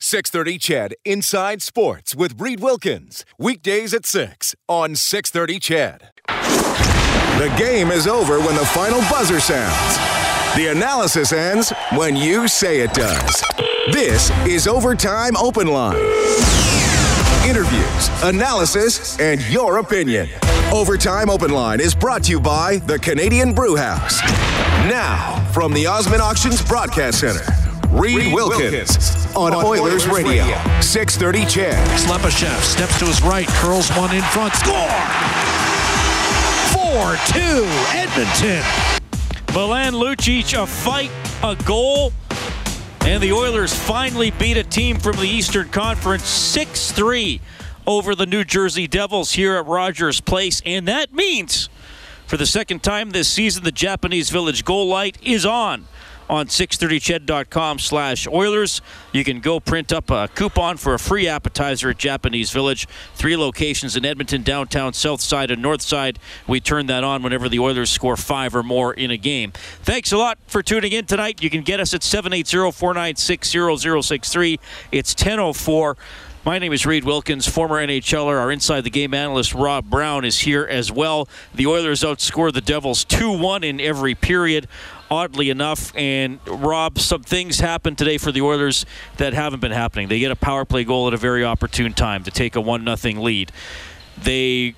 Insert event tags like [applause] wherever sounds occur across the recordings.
630 CHED Inside Sports with Reed Wilkins. Weekdays at 6 on 630 CHED. The game is over when the final buzzer sounds. The analysis ends when you say it does. This is Overtime Open Line. Interviews, analysis, and your opinion. Overtime Open Line is brought to you by the Canadian Brew House. Now, from the Osmond Auctions Broadcast Center, Reed, Reed Wilkins, Wilkins, on, on Oilers, Oilers Radio. Radio. 630 Ched. Slepyshev steps to his right, curls one in front, score! 4-2, Edmonton. Milan Lucic, a fight, a goal, and the Oilers finally beat a team from the Eastern Conference 6-3 over the New Jersey Devils here at Rogers Place, and that means for the second time this season, the Japanese Village goal light is on on 630ched.com slash Oilers. You can go print up a coupon for a free appetizer at Japanese Village. Three locations in Edmonton, downtown, south side, and north side. We turn that on whenever the Oilers score five or more in a game. Thanks a lot for tuning in tonight. You can get us at 780-496-0063. It's 1004. My name is Reed Wilkins, former NHLer. Our inside the game analyst Rob Brown is here as well. The Oilers outscored the Devils 2 1 in every period oddly enough. And Rob, some things happened today for the Oilers that haven't been happening. They get a power play goal at a very opportune time to take a one nothing lead. They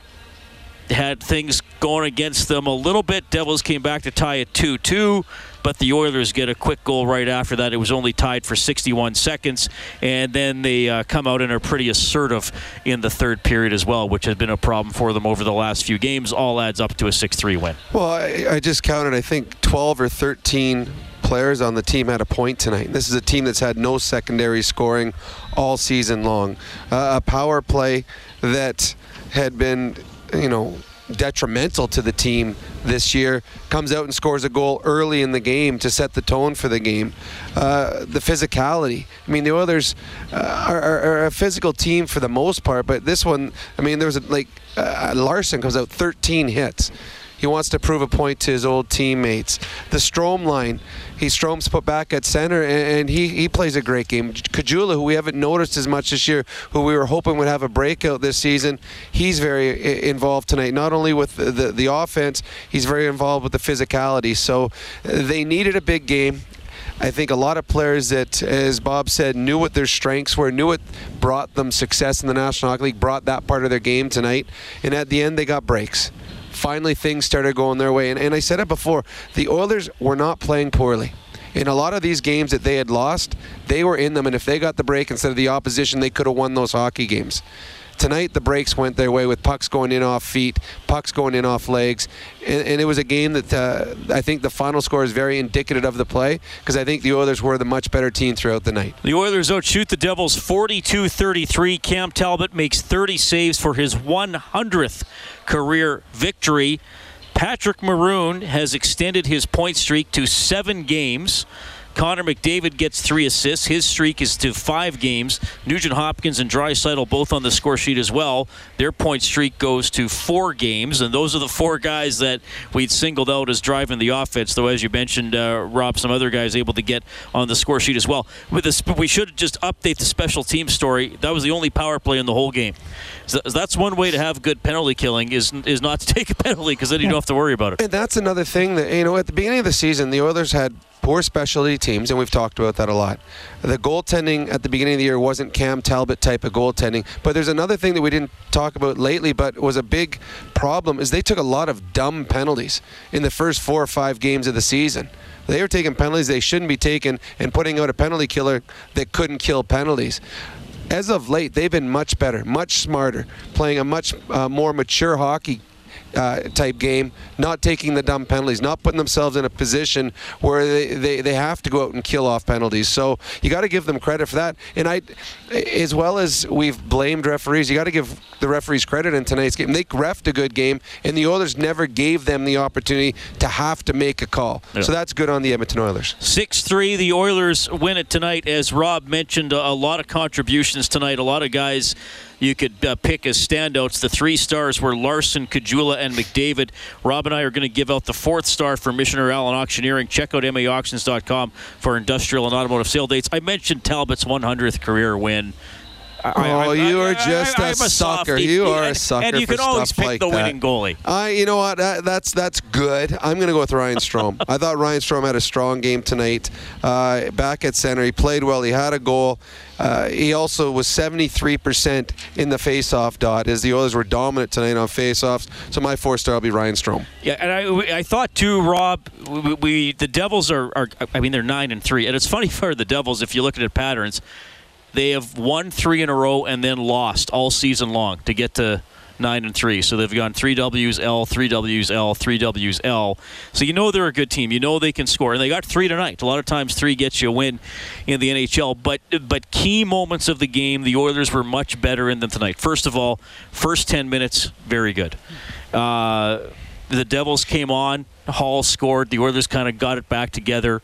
had things going against them a little bit. Devils came back to tie it 2 2 but the Oilers get a quick goal right after that. It was only tied for 61 seconds, and then they uh, come out and are pretty assertive in the third period as well, which has been a problem for them over the last few games. All adds up to a 6-3 win. Well, I, I just counted, I think, 12 or 13 players on the team had a point tonight. This is a team that's had no secondary scoring all season long. Uh, a power play that had been, you know, detrimental to the team this year comes out and scores a goal early in the game to set the tone for the game. Uh, the physicality. I mean, the Oilers uh, are, are, are, a physical team for the most part, but this one, I mean, there was a, like uh, Larsson comes out 13 hits. He wants to prove a point to his old teammates. The Strome line, he Strome's put back at center, and, he, he plays a great game. Caggiula, who we haven't noticed as much this year, who we were hoping would have a breakout this season, he's very involved tonight. Not only with the, the, the offense, he's very involved with the physicality. So uh, they needed a big game. I think a lot of players that, as Bob said, knew what their strengths were, knew what brought them success in the National Hockey League, brought that part of their game tonight. And at the end, they got breaks finally things started going their way. And, and I said it before, the Oilers were not playing poorly. In a lot of these games that they had lost, they were in them, and if they got the break instead of the opposition, they could have won those hockey games. Tonight, the breaks went their way with pucks going in off feet, pucks going in off legs, and, and it was a game that uh, I think the final score is very indicative of the play because I think the Oilers were the much better team throughout the night. The Oilers outshoot the Devils 42-33. Cam Talbot makes 30 saves for his 100th career victory. Patrick Maroon has extended his point streak to seven games. Connor McDavid gets three assists. His streak is to five games. Nugent Hopkins and Draisaitl both on the score sheet as well. Their point streak goes to four games, and those are the four guys that we'd singled out as driving the offense. Though, as you mentioned, uh, Rob, some other guys able to get on the score sheet as well. With this, we should just update the special team story. That was the only power play in the whole game. So that's one way to have good penalty killing is is not to [laughs] take a penalty because then you don't have to worry about it. And that's another thing that you know at the beginning of the season, the Oilers had poor specialty teams, and we've talked about that a lot. The goaltending at the beginning of the year wasn't Cam Talbot type of goaltending. But there's another thing that we didn't talk about lately, but was a big problem, is they took a lot of dumb penalties in the first four or five games of the season. They were taking penalties they shouldn't be taking and putting out a penalty killer that couldn't kill penalties as of late, they've been much better, much smarter, playing a much uh, more mature hockey uh, type game, not taking the dumb penalties, not putting themselves in a position where they, they, they have to go out and kill off penalties. So you got to give them credit for that. And I, as well as we've blamed referees, you got to give the referees credit in tonight's game. They refed a good game, and the Oilers never gave them the opportunity to have to make a call. Yeah. So that's good on the Edmonton Oilers. 6 3, the Oilers win it tonight. As Rob mentioned, a lot of contributions tonight, a lot of guys you could uh, pick as standouts. The three stars were Larsson, Caggiula, and McDavid. Rob and I are going to give out the fourth star for Michener Allen Auctioneering. Check out maauctions.com for industrial and automotive sale dates. I mentioned Talbot's 100th career win. I, oh, I, you are just a, a sucker. You are a sucker. And you can always pick like the that. winning goalie. I, you know what? That, that's that's good. I'm going to go with Ryan Strome. I thought Ryan Strome had a strong game tonight. Uh, back at center, he played well. He had a goal. Uh, he also was 73% in the face-off dot as the Oilers were dominant tonight on face-offs. So my four-star will be Ryan Strome. Yeah, and I, I thought too, Rob. We, we the Devils are, are, I mean, they're nine and three, and it's funny for the Devils if you look at the patterns they have won three in a row and then lost all season long to get to nine and three. So they've gone three W's L, three W's L, three W's L. So you know they're a good team. You know they can score, and they got three tonight. A lot of times three gets you a win in the NHL. But but key moments of the game, the Oilers were much better in them tonight. First of all, first ten minutes, very good. Uh, the Devils came on. Hall scored. The Oilers kind of got it back together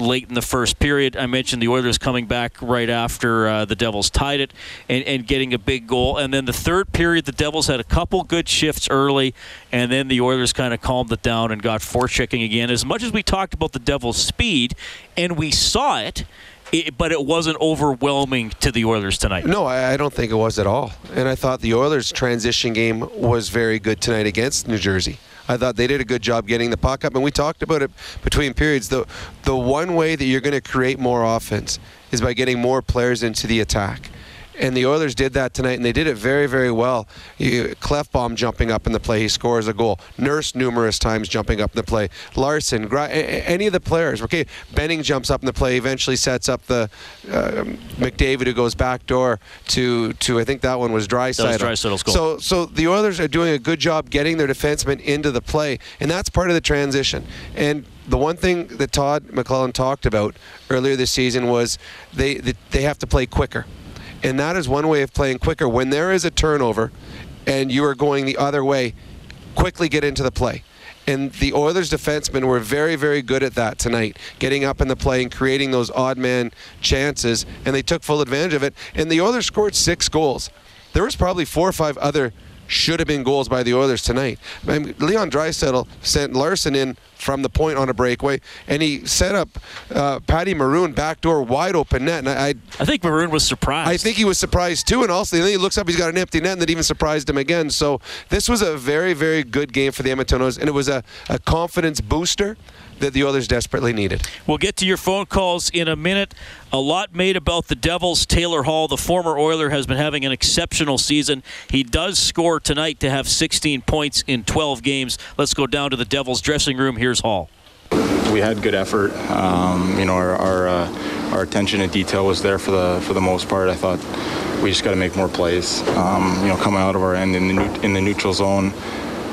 late in the first period. I mentioned the Oilers coming back right after uh, the Devils tied it and, and, getting a big goal. And then the third period, the Devils had a couple good shifts early, and then the Oilers kind of calmed it down and got forechecking again. As much as we talked about the Devils' speed, and we saw it. It, but it wasn't overwhelming to the Oilers tonight. No, I, I, don't think it was at all. And I thought the Oilers' transition game was very good tonight against New Jersey. I thought they did a good job getting the puck up, and we talked about it between periods. The the one way that you're going to create more offense is by getting more players into the attack. And the Oilers did that tonight, and they did it very, very well. Klefbom jumping up in the play, he scores a goal. Nurse numerous times jumping up in the play. Larsson, any of the players. Okay, Benning jumps up in the play, eventually sets up the uh, McDavid who goes back door to to I think that one was. That was goal. So so the Oilers are doing a good job getting their defensemen into the play, and that's part of the transition. And the one thing that Todd McLellan talked about earlier this season was they they have to play quicker and that is one way of playing quicker. When there is a turnover and you are going the other way, quickly get into the play. And the Oilers defensemen were very, very good at that tonight, getting up in the play and creating those odd man chances, and they took full advantage of it. And the Oilers scored six goals. There was probably four or five other should have been goals by the Oilers tonight. I mean, Leon Draisaitl sent Larsson in from the point on a breakaway, and he set up uh, Patty Maroon backdoor wide open net. And I, I, I think Maroon was surprised. I think he was surprised too, and also then he looks up, he's got an empty net, and that even surprised him again. So this was a very, very good game for the Edmonton Oilers, and it was a, a confidence booster that the Oilers desperately needed. We'll get to your phone calls in a minute. A lot made about the Devils. Taylor Hall, the former Oiler, has been having an exceptional season. He does score tonight to have 16 points in 12 games. Let's go down to the Devils dressing room. Here's Hall. We had good effort. Um, you know, our our, uh, our, attention to detail was there for the for the most part. I thought we just got to make more plays. Um, you know, coming out of our end in the in the neutral zone.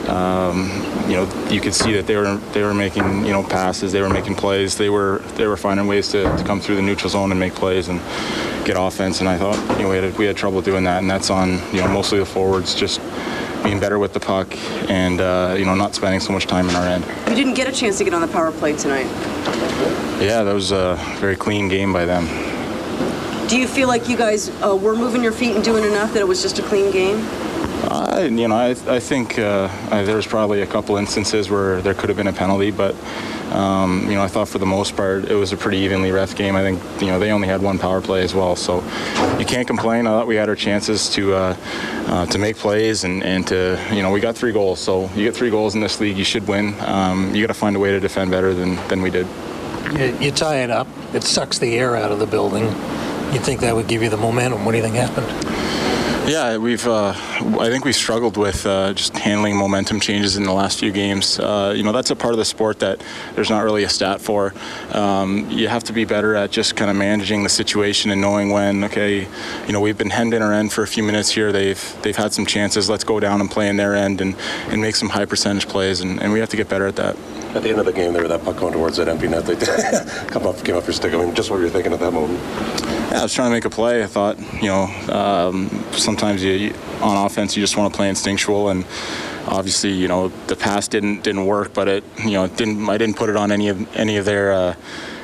Um, you know, you could see that they were they were making you know passes, they were making plays, they were they were finding ways to, to come through the neutral zone and make plays and get offense. And I thought you know we had we had trouble doing that, and that's on you know mostly the forwards just being better with the puck and uh, you know not spending so much time in our end. You didn't get a chance to get on the power play tonight. Yeah, that was a very clean game by them. Do you feel like you guys uh, were moving your feet and doing enough that it was just a clean game? I, you know, I, I think uh, there was probably a couple instances where there could have been a penalty, but um, you know, I thought for the most part it was a pretty evenly ref game. I think you know they only had one power play as well, so you can't complain. I thought we had our chances to uh, uh, to make plays and, and to you know we got three goals. So you get three goals in this league, you should win. Um, you got to find a way to defend better than than we did. You, you tie it up. It sucks the air out of the building. You think that would give you the momentum? What do you think happened? Yeah, we've. Uh, I think we struggled with uh, just handling momentum changes in the last few games. Uh, you know, that's a part of the sport that there's not really a stat for. Um, you have to be better at just kind of managing the situation and knowing when. Okay, you know, we've been hemmed in our end for a few minutes here. They've they've had some chances. Let's go down and play in their end and, and make some high percentage plays, and, and we have to get better at that. At the end of the game, there, that puck going towards that empty net, they [laughs] come up, give up your stick. I mean, just what you're thinking at that moment. Yeah, I was trying to make a play. I thought, you know, um, sometimes you, you, on offense you just want to play instinctual, and obviously, you know, the pass didn't didn't work, but it, you know, didn't. I didn't put it on any of any of their. Uh,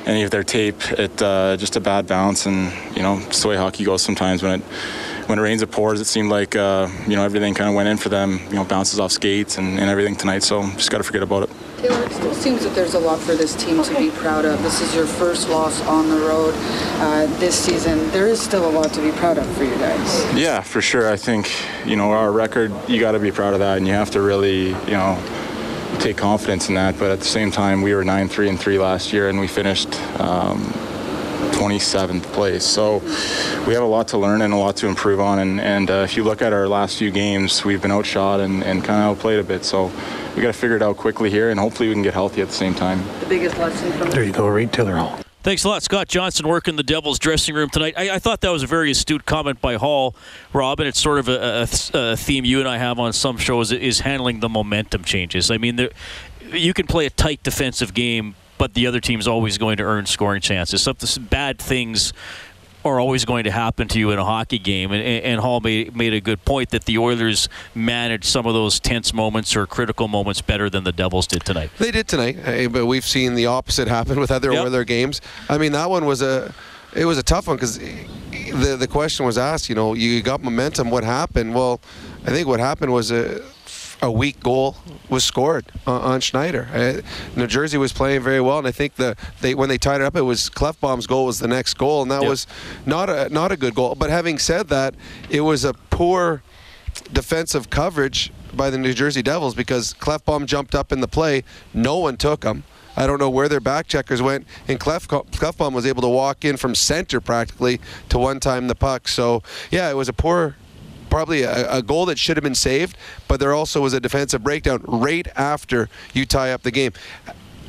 any of their tape, it uh, just a bad bounce, and you know, it's the way hockey goes sometimes. When it when it rains, it pours. It seemed like uh, you know everything kind of went in for them. You know, bounces off skates and, and everything tonight. So just got to forget about it. Taylor, it still seems that there's a lot for this team to be proud of. This is your first loss on the road uh, this season. There is still a lot to be proud of for you guys. Yeah, for sure. I think you know our record. You got to be proud of that, and you have to really you know take confidence in that. But at the same time, we were nine three and three last year, and we finished. Um, 27th place. So we have a lot to learn and a lot to improve on. And, and uh, if you look at our last few games, we've been outshot and, and kind of outplayed a bit. So we got to figure it out quickly here, and hopefully we can get healthy at the same time. The biggest lesson from there you go, Reed Taylor Hall. Thanks a lot, Scott Johnson, working the Devils' dressing room tonight. I, I, thought that was a very astute comment by Hall, Rob, and it's sort of a, a, a theme you and I have on some shows is handling the momentum changes. I mean, there, you can play a tight defensive game, but the other team's always going to earn scoring chances. So some bad things are always going to happen to you in a hockey game. And, and Hall made, made a good point that the Oilers managed some of those tense moments or critical moments better than the Devils did tonight. They did tonight, but we've seen the opposite happen with other yep. Oiler games. I mean, that one was a it was a tough one because the the question was asked. You know, you got momentum. What happened? Well, I think what happened was a a weak goal was scored on Schneider. Uh, New Jersey was playing very well, and I think the they when they tied it up, it was Klefbom's goal was the next goal, and that yep. was not a not a good goal. But having said that, it was a poor defensive coverage by the New Jersey Devils because Klefbom jumped up in the play, no one took him. I don't know where their back checkers went, and Clef, Klefbom was able to walk in from center practically to one time the puck. So yeah, it was a poor probably a, a, goal that should have been saved, but there also was a defensive breakdown right after you tie up the game.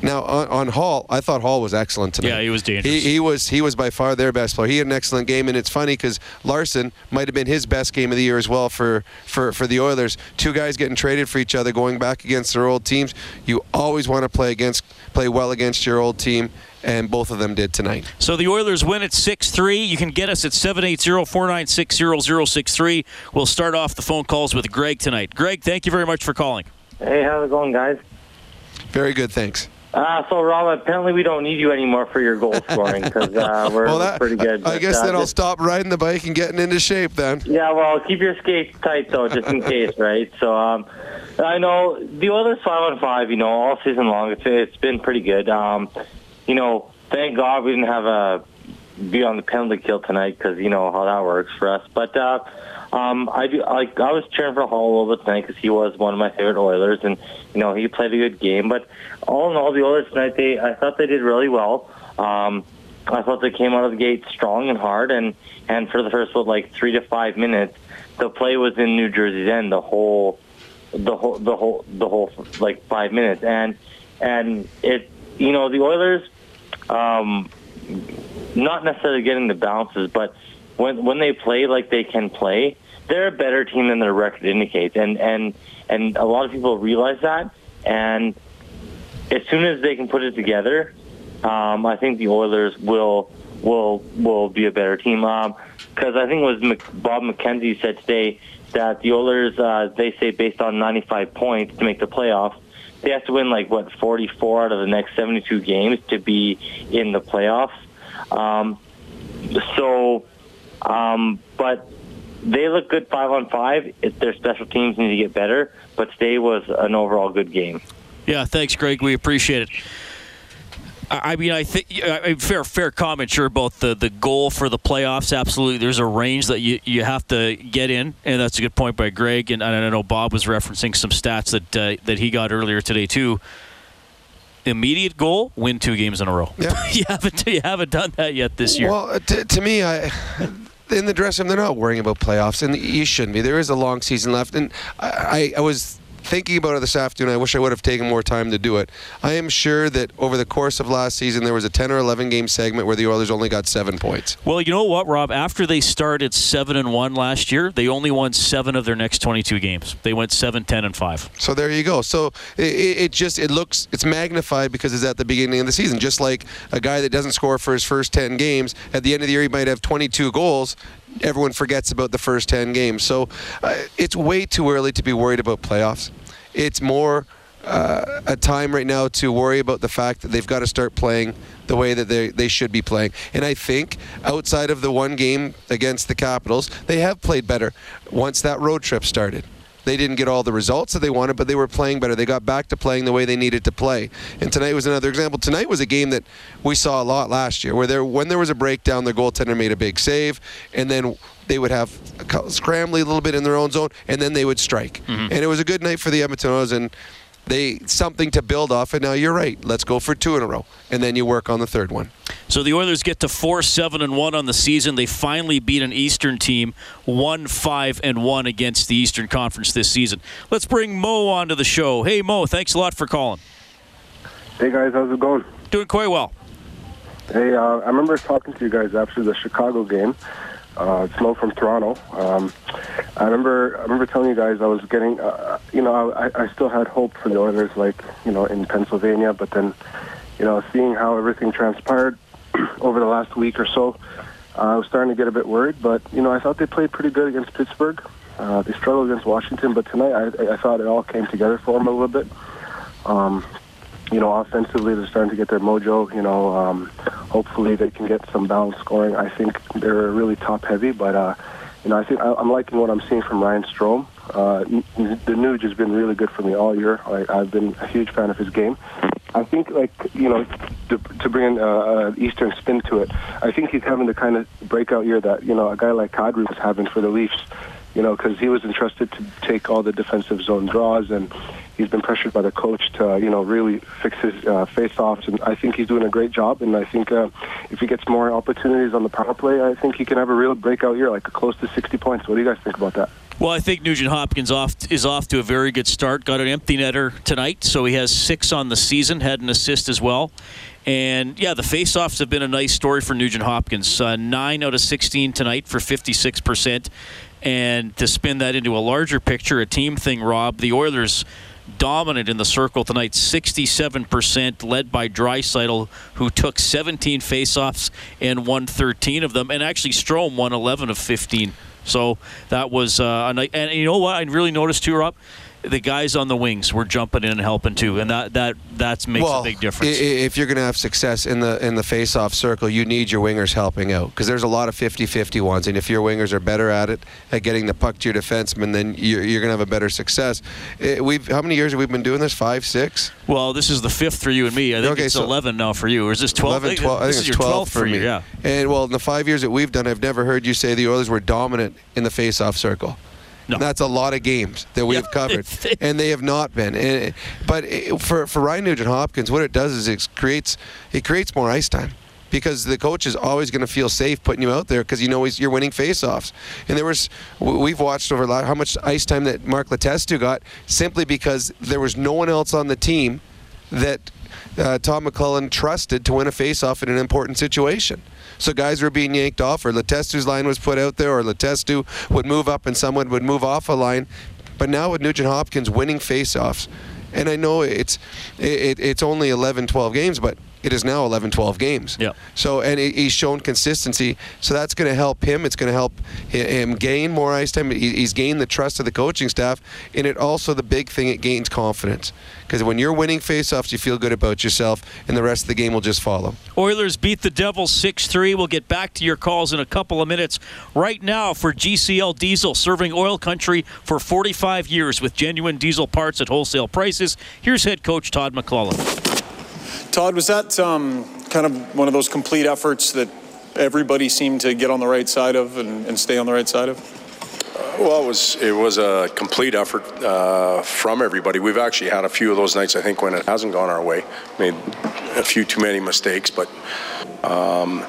Now on, on, Hall, I thought Hall was excellent tonight. Yeah, he was dangerous. He, he, was he was by far their best player. He had an excellent game, and it's funny because Larsson might have been his best game of the year as well for, for for the Oilers. Two guys getting traded for each other, going back against their old teams. You always want to play against play well against your old team and both of them did tonight. So the Oilers win at 6-3. You can get us at 780-496-0063. We'll start off the phone calls with Greg tonight. Greg, thank you very much for calling. Hey, how's it going, guys? Very good, thanks. Uh, so, Rob, apparently we don't need you anymore for your goal scoring because uh, [laughs] we're well, that, pretty good. I, I guess uh, then I'll stop riding the bike and getting into shape then. Yeah, well, keep your skates tight, though, just in case, right? So, um, I know the Oilers 5 on 5, you know, all season long, it's, it's been pretty good. Um, you know, thank God we didn't have a be on the penalty kill tonight because you know how that works for us. But uh, um, I do like I was cheering for Hall a little bit tonight because he was one of my favorite Oilers, and you know he played a good game. But all in all, the Oilers tonight, they I thought they did really well. Um, I thought they came out of the gate strong and hard, and and for the first what like three to five minutes, the play was in New Jersey's end the whole, the whole, the whole, the whole like five minutes, and and it you know the Oilers um, not necessarily getting the bounces, but when when they play like they can play, they're a better team than their record indicates, and and and a lot of people realize that. And as soon as they can put it together, um, I think the Oilers will will will be a better team. Because um, I think it was Bob McKenzie said today that the Oilers uh, they say based on 95 points to make the playoffs they have to win like what 44 out of the next 72 games to be in the playoffs. Um, so, um, but they look good five on five. If their special teams need to get better, but today was an overall good game. Yeah, thanks, Greg. We appreciate it. I mean, I think fair fair comment, sure, about the, the goal for the playoffs. Absolutely, there's a range that you, you have to get in, and that's a good point by Greg. And, I know Bob was referencing some stats that uh, that he got earlier today too. Immediate goal: win two games in a row. Yeah. [laughs] you haven't you haven't done that yet this year. Well, to, to me, I in the dressing room, they're not worrying about playoffs, and you shouldn't be. There is a long season left, and I, I was thinking about it this afternoon. I wish I would have taken more time to do it. I am sure that over the course of last season, there was a 10 or 11 game segment where the Oilers only got seven points. Well, you know what, Rob? After they started seven and one last year, they only won seven of their next 22 games. They went 7, 10, and five. So there you go. So it, it just it looks it's magnified because it's at the beginning of the season. Just like a guy that doesn't score for his first 10 games, at the end of the year he might have 22 goals everyone forgets about the first 10 games. So uh, it's way too early to be worried about playoffs. It's more uh, a time right now to worry about the fact that they've got to start playing the way that they, they should be playing. And I think outside of the one game against the Capitals, they have played better once that road trip started. They didn't get all the results that they wanted, but they were playing better. They got back to playing the way they needed to play. And tonight was another example. Tonight was a game that we saw a lot last year, where there, when there was a breakdown, their goaltender made a big save, and then they would have scrambly a little bit in their own zone, and then they would strike. Mm-hmm. And it was a good night for the Edmonton Oilers, and they something to build off. And now you're right. Let's go for two in a row, and then you work on the third one. So the Oilers get to four seven and one on the season. They finally beat an Eastern team, one five and one against the Eastern Conference this season. Let's bring Mo onto the show. Hey Mo, thanks a lot for calling. Hey guys, how's it going? Doing quite well. Hey, uh, I remember talking to you guys after the Chicago game. Uh, Mo from Toronto. Um, I remember I remember telling you guys I was getting, uh, you know, I, I still had hope for the Oilers, like you know, in Pennsylvania. But then, you know, seeing how everything transpired [clears throat] over the last week or so, uh, I was starting to get a bit worried. But you know, I thought they played pretty good against Pittsburgh. Uh, they struggled against Washington, but tonight I, I thought it all came together for them a little bit. Um, you know, offensively they're starting to get their mojo. You know, um, hopefully they can get some balanced scoring. I think they're really top heavy, but uh, you know, I think I'm liking what I'm seeing from Ryan Strome. Uh, the Nuge has been really good for me all year. I, I've been a huge fan of his game. I think, like you know, to, to bring an uh, Eastern spin to it, I think he's having the kind of breakout year that you know a guy like Kadri was having for the Leafs. You know, because he was entrusted to take all the defensive zone draws and he's been pressured by the coach to you know really fix his uh, face-offs, and I think he's doing a great job. And I think uh, if he gets more opportunities on the power play, I think he can have a real breakout year, like close to 60 points. What do you guys think about that? Well, I think Nugent Hopkins off is off to a very good start. Got an empty netter tonight, so he has six on the season. Had an assist as well. And yeah, the faceoffs have been a nice story for Nugent Hopkins. Uh, nine out of 16 tonight for 56%. And to spin that into a larger picture, a team thing, Rob, the Oilers dominant in the circle tonight, 67%, led by Draisaitl, who took 17 faceoffs and won 13 of them, and actually Strome won 11 of 15. So that was uh, a night. And you know what? I really noticed too, Rob the guys on the wings were jumping in and helping too, and that that that makes well, a big difference. If you're going to have success in the in the face-off circle, you need your wingers helping out because there's a lot of 50-50 ones, and if your wingers are better at it at getting the puck to your defenseman, then you're, you're going to have a better success. Eh, we've how many years have we been doing this? Five, six? Well, this is the fifth for you and me. I think okay, it's so 11 now for you. Or is this 12? 11, 12 I think, it's 12 for me. You, yeah. And well, in the five years that we've done, I've never heard you say the Oilers were dominant in the face-off circle. No. That's a lot of games that we have covered, [laughs] and they have not been. And, but for for Ryan Nugent Hopkins, what it does is it creates it creates more ice time because the coach is always going to feel safe putting you out there because you know he's, you're winning faceoffs. And there was we've watched over how much ice time that Mark Letestu got simply because there was no one else on the team that uh, Tom McLellan trusted to win a faceoff in an important situation. So guys were being yanked off, or Letestu's line was put out there, or Letestu would move up and someone would move off a line. But now with Nugent Hopkins winning faceoffs, and I know it's it, it's only 11, 12 games, but it is now 11, 12 games. Yeah. So, and he's shown consistency. So that's going to help him. It's going to help him gain more ice time. He's gained the trust of the coaching staff. And it also, the big thing, it gains confidence. Because when you're winning faceoffs, you feel good about yourself, and the rest of the game will just follow. Oilers beat the Devils 6 3. We'll get back to your calls in a couple of minutes. Right now, for GCL Diesel, serving oil country for 45 years with genuine diesel parts at wholesale prices. Here's head coach Todd McLellan. Todd, was that um, kind of one of those complete efforts that everybody seemed to get on the right side of and, and stay on the right side of? Well, it was it was a complete effort uh, from everybody. We've actually had a few of those nights. I think when it hasn't gone our way, made a few too many mistakes, but um,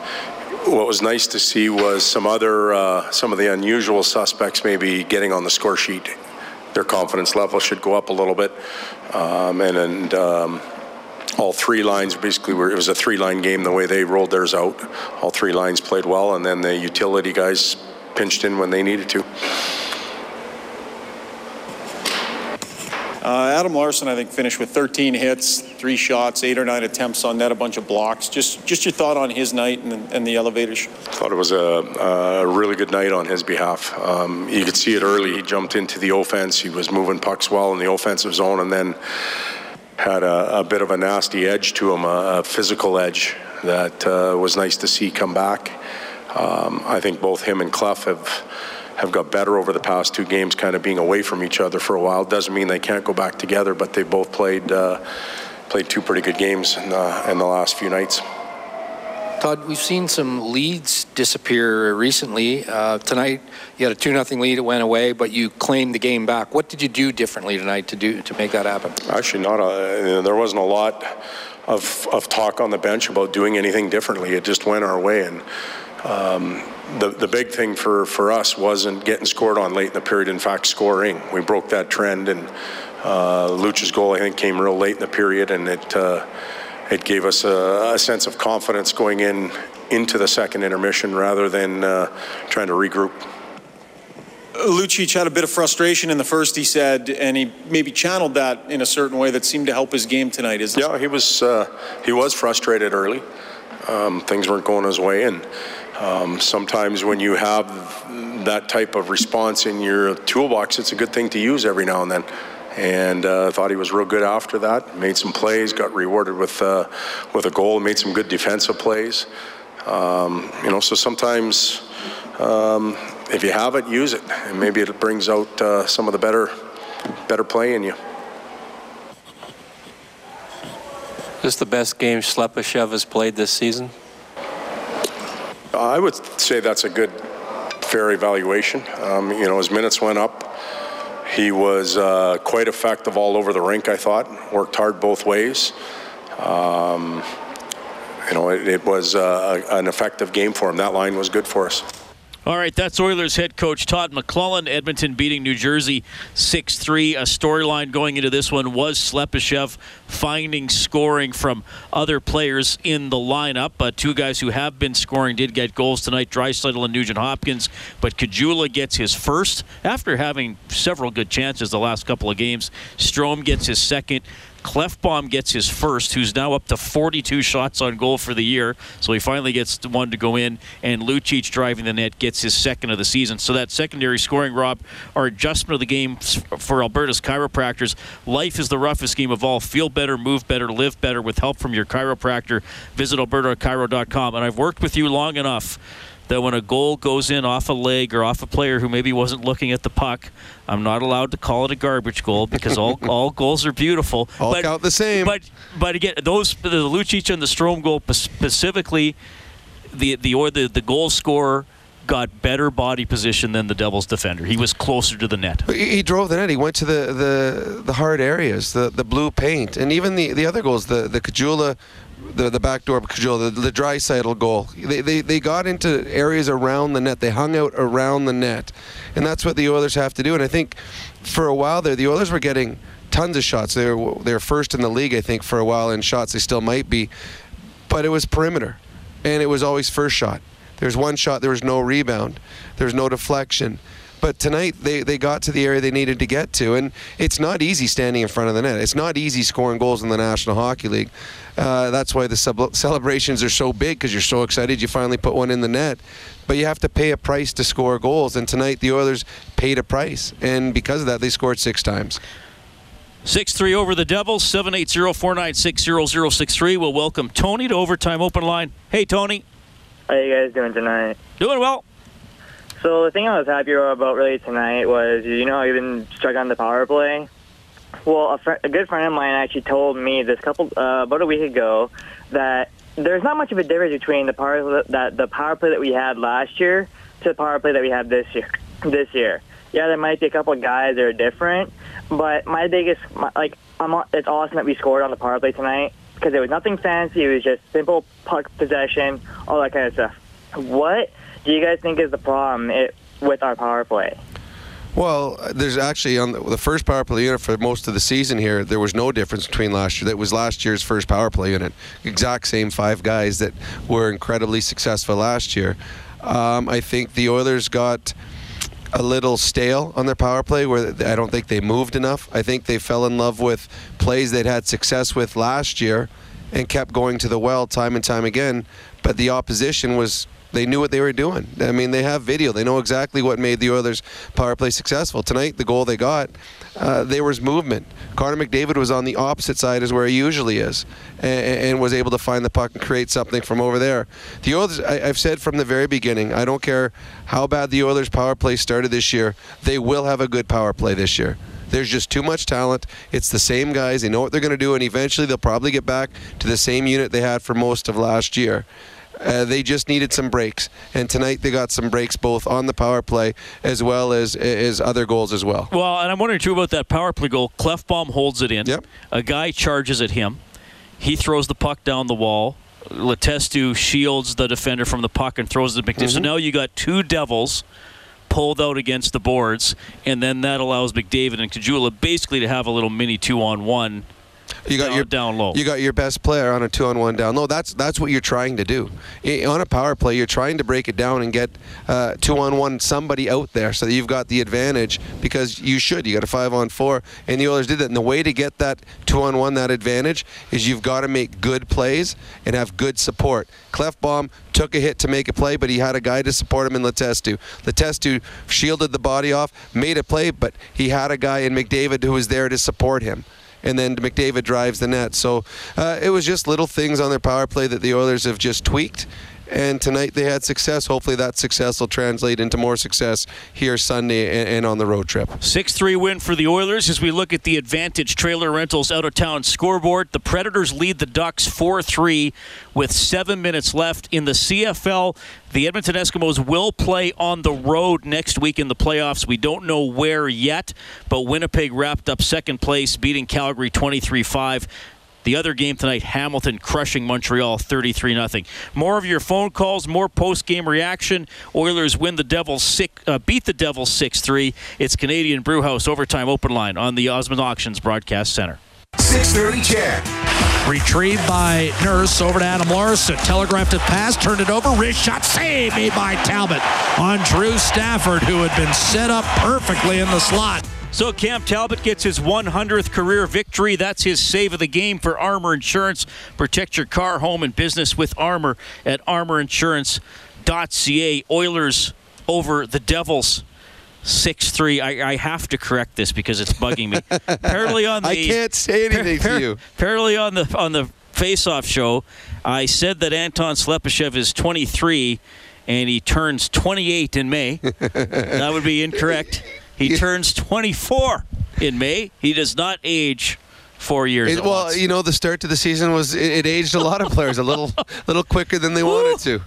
what was nice to see was some other, uh, some of the unusual suspects maybe getting on the score sheet. Their confidence level should go up a little bit, um, and and um, all three lines basically were. It was a three-line game the way they rolled theirs out. All three lines played well, and then the utility guys pinched in when they needed to. Uh, Adam Larsson, I think, finished with 13 hits, three shots, eight or nine attempts on net, a bunch of blocks. Just, just your thought on his night and, and the elevators. Thought it was a, a really good night on his behalf. Um, you could see it early. He jumped into the offense. He was moving pucks well in the offensive zone, and then had a, a bit of a nasty edge to him, a, a physical edge that uh, was nice to see come back. Um, I think both him and Clough have have got better over the past two games, kind of being away from each other for a while. Doesn't mean they can't go back together, but they both played uh, played two pretty good games in the, in the last few nights. Todd, we've seen some leads disappear recently. Uh, tonight, you had a two nothing lead. It went away, but you claimed the game back. What did you do differently tonight to do to make that happen? Actually, not a, there wasn't a lot of, of talk on the bench about doing anything differently. It just went our way, and um, the, the big thing for, for us wasn't getting scored on late in the period, in fact, scoring. We broke that trend, and uh, Luch's goal, I think, came real late in the period, and it, uh, it gave us a, a, sense of confidence going in into the second intermission rather than uh, trying to regroup. Lucic had a bit of frustration in the first, he said, and he maybe channeled that in a certain way that seemed to help his game tonight. Is yeah, he was uh, he was frustrated early. Um, things weren't going his way, and um, sometimes when you have that type of response in your toolbox, it's a good thing to use every now and then. And uh, thought he was real good after that. Made some plays, got rewarded with uh, with a goal, made some good defensive plays. Um, you know, so sometimes um, if you have it, use it, and maybe it brings out uh, some of the better better play in you. Is this the best game Slepyshev has played this season? I would say that's a good, fair evaluation. Um, you know, his minutes went up. He was uh, quite effective all over the rink, I thought. Worked hard both ways. Um, you know, it, it was uh, an effective game for him. That line was good for us. All right, that's Oilers head coach Todd McLellan. Edmonton beating New Jersey 6 3. A storyline going into this one was Slepyshev finding scoring from other players in the lineup. But two guys who have been scoring did get goals tonight Draisaitl and Nugent Hopkins. But Caggiula gets his first after having several good chances the last couple of games. Strome gets his second. Klefbom gets his first, who's now up to 42 shots on goal for the year. So he finally gets one to go in. And Lucic driving the net gets his second of the season. So that secondary scoring, Rob, our adjustment of the game for Alberta's chiropractors. Life is the roughest game of all. Feel better, move better, live better with help from your chiropractor. Visit albertachiro.com. And I've worked with you long enough that when a goal goes in off a leg or off a player who maybe wasn't looking at the puck, I'm not allowed to call it a garbage goal because all, [laughs] all goals are beautiful. All but, count the same. But but again, those the Lucic and the Strome goal specifically, the the or the the goal scorer got better body position than the Devils defender. He was closer to the net. He drove the net. He went to the, the, the hard areas, the, the blue paint, and even the, the other goals, the the Caggiula the the backdoor control, the, the Draisaitl goal. They, they they got into areas around the net. They hung out around the net, and that's what the Oilers have to do. And I think for a while there, the Oilers were getting tons of shots. They were they were first in the league, I think, for a while in shots. They still might be, but it was perimeter, and it was always first shot. There was one shot. There was no rebound. There was no deflection. But tonight they, they got to the area they needed to get to, and it's not easy standing in front of the net. It's not easy scoring goals in the National Hockey League. Uh, that's why the sub- celebrations are so big because you're so excited you finally put one in the net. But you have to pay a price to score goals, and tonight the Oilers paid a price, and because of that, they scored six times. 6 3 over the Devils, 780 496 0063. We'll welcome Tony to Overtime Open Line. Hey, Tony. How you guys doing tonight? Doing well. So the thing I was happy about really tonight was, you know, I've been struck on the power play. Well, a, fr- a good friend of mine actually told me this couple uh, about a week ago that there's not much of a difference between the power that the power play that we had last year to the power play that we have this year. This year, yeah, there might be a couple of guys that are different, but my biggest, my, like, I'm, it's awesome that we scored on the power play tonight because it was nothing fancy. It was just simple puck possession, all that kind of stuff. What do you guys think is the problem it, with our power play? Well, there's actually on the, first power play unit for most of the season here. There was no difference between last year. That was last year's first power play unit. Exact same five guys that were incredibly successful last year. Um, I think the Oilers got a little stale on their power play where I don't think they moved enough. I think they fell in love with plays they'd had success with last year and kept going to the well time and time again. But the opposition was they knew what they were doing. I mean, they have video. They know exactly what made the Oilers' power play successful. Tonight, the goal they got, uh, there was movement. Connor McDavid was on the opposite side as where he usually is, and, and, was able to find the puck and create something from over there. The Oilers, I, I've said from the very beginning, I don't care how bad the Oilers' power play started this year, they will have a good power play this year. There's just too much talent. It's the same guys. They know what they're going to do, and eventually they'll probably get back to the same unit they had for most of last year. Uh, they just needed some breaks, and tonight they got some breaks both on the power play as well as as other goals as well. Well, and I'm wondering too about that power play goal. Klefbom holds it in. Yep. A guy charges at him. He throws the puck down the wall. Letestu shields the defender from the puck and throws it to McDavid. Mm-hmm. So now you got two Devils pulled out against the boards, and then that allows McDavid and Caggiula basically to have a little mini two-on-one you got down, your down low. You got your best player on a two-on-one down low. That's that's what you're trying to do. On a power play, you're trying to break it down and get uh, two-on-one somebody out there so that you've got the advantage because you should. You got a five-on-four, and the Oilers did that. And the way to get that two-on-one, that advantage, is you've got to make good plays and have good support. Klefbom took a hit to make a play, but he had a guy to support him in Letestu. Letestu shielded the body off, made a play, but he had a guy in McDavid who was there to support him and then McDavid drives the net. So uh, it was just little things on their power play that the Oilers have just tweaked. And tonight they had success. Hopefully that success will translate into more success here Sunday and, and on the road trip. 6 3 win for the Oilers as we look at the Advantage Trailer Rentals out of town scoreboard. The Predators lead the Ducks 4 3 with seven minutes left in the CFL. The Edmonton Eskimos will play on the road next week in the playoffs. We don't know where yet, but Winnipeg wrapped up second place, beating Calgary 23 5. The other game tonight, Hamilton crushing Montreal 33 0. More of your phone calls, more post game reaction. Oilers win the Devils six, uh, beat the Devils 6 3. It's Canadian Brewhouse Overtime Open Line on the Osmond Auctions Broadcast Center. 630 CHED. Retrieved by Nurse over to Adam Larsson. Telegraphed it pass, turned it over. Wrist shot save made by Talbot on Drew Stafford, who had been set up perfectly in the slot. So Cam Talbot gets his 100th career victory. That's his save of the game for Armor Insurance. Protect your car, home, and business with Armor at armorinsurance.ca. Oilers over the Devils. 6-3. I, I have to correct this because it's bugging me. [laughs] apparently on the I can't say anything par- to you. [laughs] Apparently on the on the face-off show, I said that Anton Slepyshev is 23 and he turns 28 in May. [laughs] that would be incorrect. He turns 24 in May. He does not age four years. It, well, you know, the start to the season was it, it aged a lot of players a little, [laughs] little quicker than they wanted to.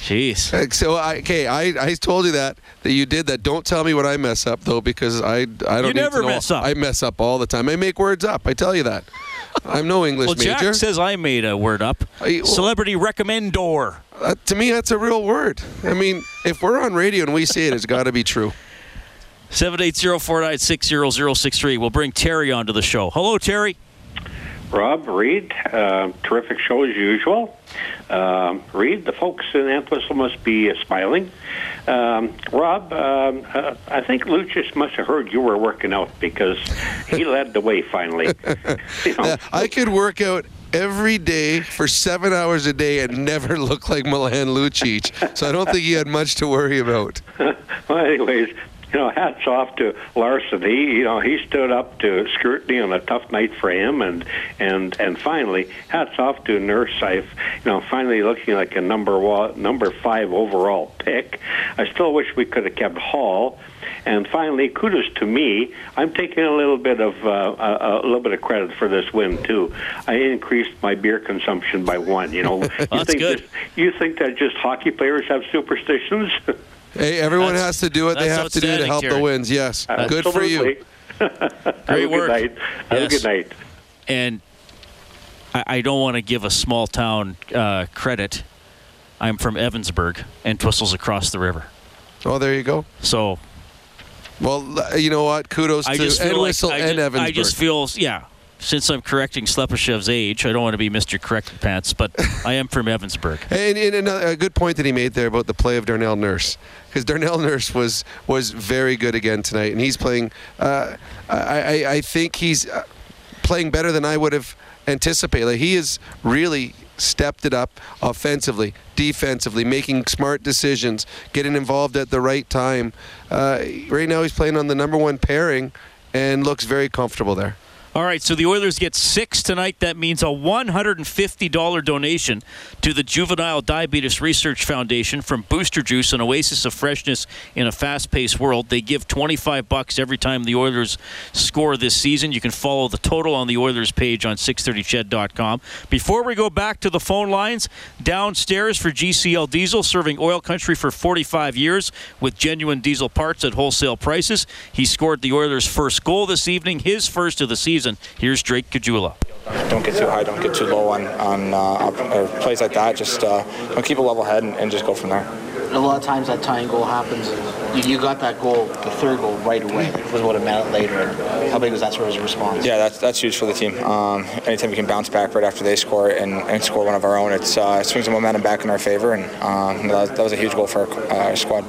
Jeez. Uh, So I, okay, I, I told you that that you did that. Don't tell me when I mess up though, because I, I don't. You need never to know. mess up. I mess up all the time. I make words up. I tell you that. I'm no [laughs] English well, Jack major. says I made a word up. I- well- Celebrity recommendor. Uh, to me, that's a real word. I mean, if we're on radio and we say it, it's got to be true. 780-496-0063. We'll bring Terry onto the show. Hello, Terry. Rob, Reed, uh, terrific show as usual. Um, Reed, the folks in Entwistle must be uh, smiling. Um, Rob, um, uh, I think Lucic must have heard you were working out because he [laughs] led the way finally. [laughs] You know, I could work out every day for seven hours a day and never look like Milan Lucic. So I don't think he had much to worry about. [laughs] well, anyways, you know, hats off to Larsson. He, you know, he stood up to scrutiny on a tough night for him, and and and finally, hats off to Nurse. I've, you know, finally looking like a number one, number five overall pick. I still wish we could have kept Hall. And finally, kudos to me. I'm taking a little bit of uh, a, a little bit of credit for this win too. I increased my beer consumption by one. You know, [laughs] you That's think good. Just, you think that just hockey players have superstitions? [laughs] Hey, everyone That's- has to do what they have to do to outstanding, help the Terry. wins. Yes, good for you. [laughs] Absolutely. Have Great work. good night. Have Yes. a good night. And I, I don't want to give a small town uh, credit, I'm from Evansburg, Entwistle's across the river. Oh, there you go. So, well, you know what? Kudos I to just feel like Whistle I and just, Evansburg. I just feel, yeah. Since I'm correcting Slepyshev's age, I don't want to be Mr. Corrected Pants, but I am from Evansburg. [laughs] And, and another, a good point that he made there about the play of Darnell Nurse, because Darnell Nurse was was very good again tonight, and he's playing. Uh, I, I I think he's uh, playing better than I would have anticipated. Like, he has really stepped it up offensively, defensively, making smart decisions, getting involved at the right time. Uh, right now, he's playing on the number one pairing, and looks very comfortable there. All right, so the Oilers get six tonight. That means a $150 donation to the Juvenile Diabetes Research Foundation from Booster Juice, an oasis of freshness in a fast-paced world. They give 25 bucks every time the Oilers score this season. You can follow the total on the Oilers page on 630ched.com. Before we go back to the phone lines, downstairs for GCL Diesel, serving oil country for 45 years with genuine diesel parts at wholesale prices. He scored the Oilers' first goal this evening, his first of the season. Here's Drake Caggiula. Don't get too high, don't get too low on, on uh, plays like that. Just uh, keep a level head and, and, just go from there. A lot of times that tying goal happens. You, you, got that goal, the third goal, right away. It was what a minute later. How big was that sort of response? Yeah, that's that's huge for the team. Um, anytime we can bounce back right after they score and, and score one of our own, it's, uh, it swings the momentum back in our favor, and um, that, that, was a huge goal for our, our squad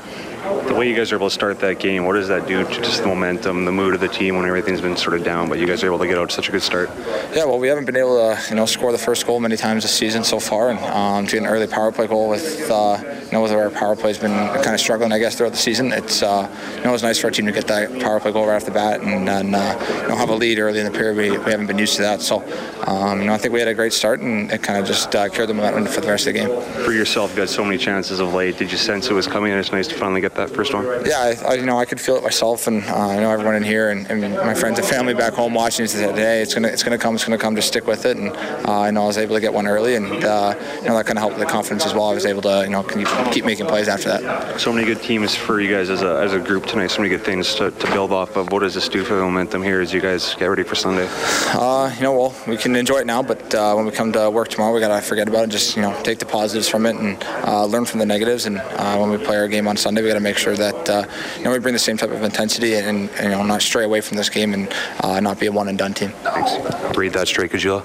the way you guys are able to start that game, what does that do to just the momentum, the mood of the team when everything's been sort of down, but you guys are able to get out to such a good start? Yeah, well, we haven't been able to, you know, score the first goal many times this season so far, and um, to get an early power play goal with, uh, you know, with our power play's been kind of struggling, I guess, throughout the season. It's, uh, you know, it was nice for our team to get that power play goal right off the bat and uh, you know, have a lead early in the period. We, we haven't been used to that, so, um, you know, I think we had a great start, and it kind of just uh, carried the momentum for the rest of the game. For yourself, you got so many chances of late. Did you sense it was coming, and it's nice to finally get that first one? Yeah, I, I, you know, I could feel it myself, and uh, I know everyone in here and, and, my friends and family back home watching it said, "Hey, it's gonna, it's gonna come, it's gonna come. Just stick with it." And uh, I know I was able to get one early, and uh, you know that kind of helped with the confidence as well. I was able to, you know, keep, keep making plays after that. So many good teams for you guys as a, as a group tonight. So many good things to, to build off of. What does this do for the momentum here as you guys get ready for Sunday? Uh, you know, well, we can enjoy it now, but uh, when we come to work tomorrow, we gotta forget about it. Just you know, take the positives from it and uh, learn from the negatives. And when we play our game on Sunday, we gotta make sure that you know we bring the same type of intensity and, and you know not stray away from this game and uh, not be a one and done team. Thanks. Read that straight, Caggiula.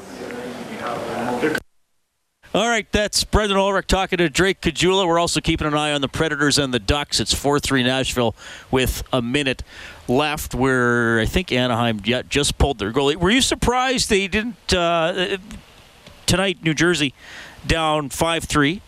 All right, that's Brendan Ulrich talking to Drake Caggiula. We're also keeping an eye on the Predators and the Ducks. It's 4 3 Nashville with a minute left, where I think Anaheim yet just pulled their goalie. Were you surprised they didn't? Uh, tonight, New Jersey down 5 3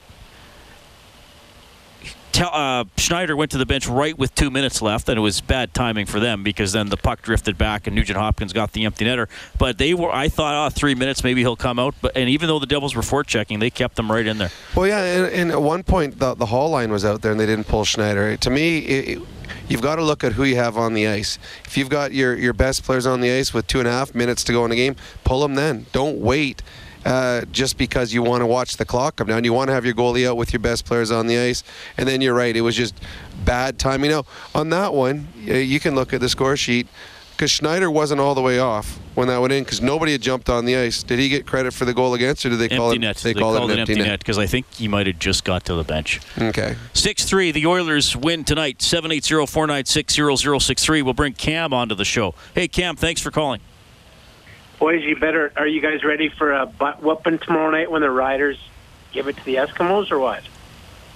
uh, Schneider went to the bench right with two minutes left, and it was bad timing for them because then the puck drifted back and Nugent Hopkins got the empty netter. But they were, I thought, oh, three minutes, maybe he'll come out. But and even though the Devils were forechecking, they kept them right in there. Well, yeah, and, and at one point the, the Hall line was out there and they didn't pull Schneider. To me, it, you've got to look at who you have on the ice. If you've got your, your best players on the ice with two and a half minutes to go in a game, pull them then. Don't wait uh, just because you want to watch the clock come down. You want to have your goalie out with your best players on the ice. And then you're right, it was just bad timing. You know, on that one, you can look at the score sheet because Schneider wasn't all the way off when that went in because nobody had jumped on the ice. Did he get credit for the goal against, or did they empty call it? Net. They, they call called it an empty net because I think he might have just got to the bench. Okay. Six three. The Oilers win tonight. Seven eight zero four nine six zero zero six three. We'll bring Cam onto the show. Hey Cam, thanks for calling. Boys, you better. Are you guys ready for a butt whooping tomorrow night when the Riders give it to the Eskimos, or what?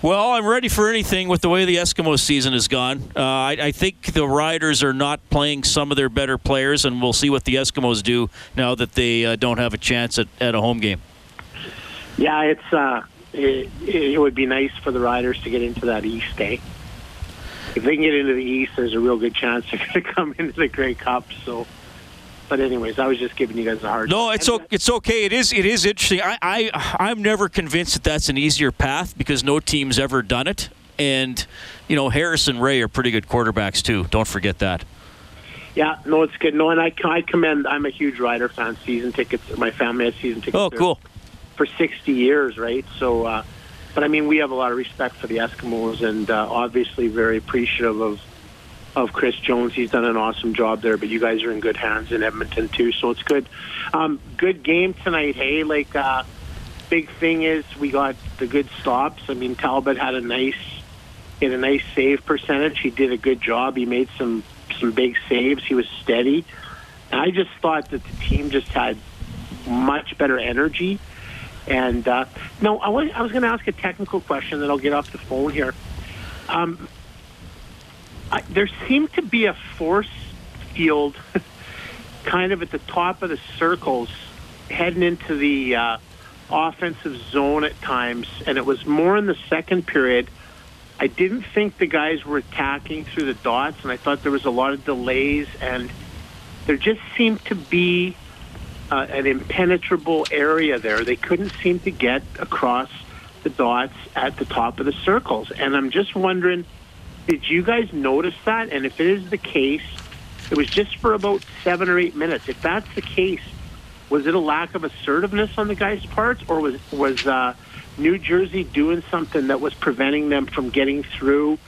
Well, I'm ready for anything with the way the Eskimos season has gone. Uh, I, I, think the Riders are not playing some of their better players, and we'll see what the Eskimos do now that they uh, don't have a chance at, at a home game. Yeah, it's uh, it, it, would be nice for the Riders to get into that East day. If they can get into the East, there's a real good chance they're going [laughs] to come into the Grey Cup. So but anyways, I was just giving you guys a hard. No, it's o- it's okay. It is it is interesting. I, I I'm never convinced that that's an easier path because no team's ever done it, and you know Harris and Ray are pretty good quarterbacks too. Don't forget that. Yeah, no, it's good. No, and I I commend. I'm a huge Rider fan. Season tickets. My family has season tickets. Oh, cool. For 60 years, right? So, uh, but I mean, we have a lot of respect for the Eskimos, and uh, obviously very appreciative of of Chris Jones. He's done an awesome job there, but you guys are in good hands in Edmonton too, so it's good. Um, good game tonight. Hey, like uh, big thing is we got the good stops. I mean, Talbot had a nice, had a nice save percentage. He did a good job. He made some some big saves. He was steady. And I just thought that the team just had much better energy. And uh, no, I was, I was going to ask a technical question that I'll get off the phone here. Um, I, there seemed to be a force field [laughs] kind of at the top of the circles heading into the uh, offensive zone at times, and it was more in the second period. I didn't think the guys were attacking through the dots, and I thought there was a lot of delays, and there just seemed to be uh, an impenetrable area there. They couldn't seem to get across the dots at the top of the circles, and I'm just wondering, did you guys notice that? And if it is the case, it was just for about seven or eight minutes. If that's the case, was it a lack of assertiveness on the guys' parts, or was was uh, New Jersey doing something that was preventing them from getting through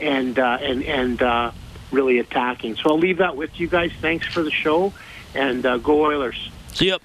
and uh, and and uh, really attacking? So I'll leave that with you guys. Thanks for the show, and uh, go Oilers. See you.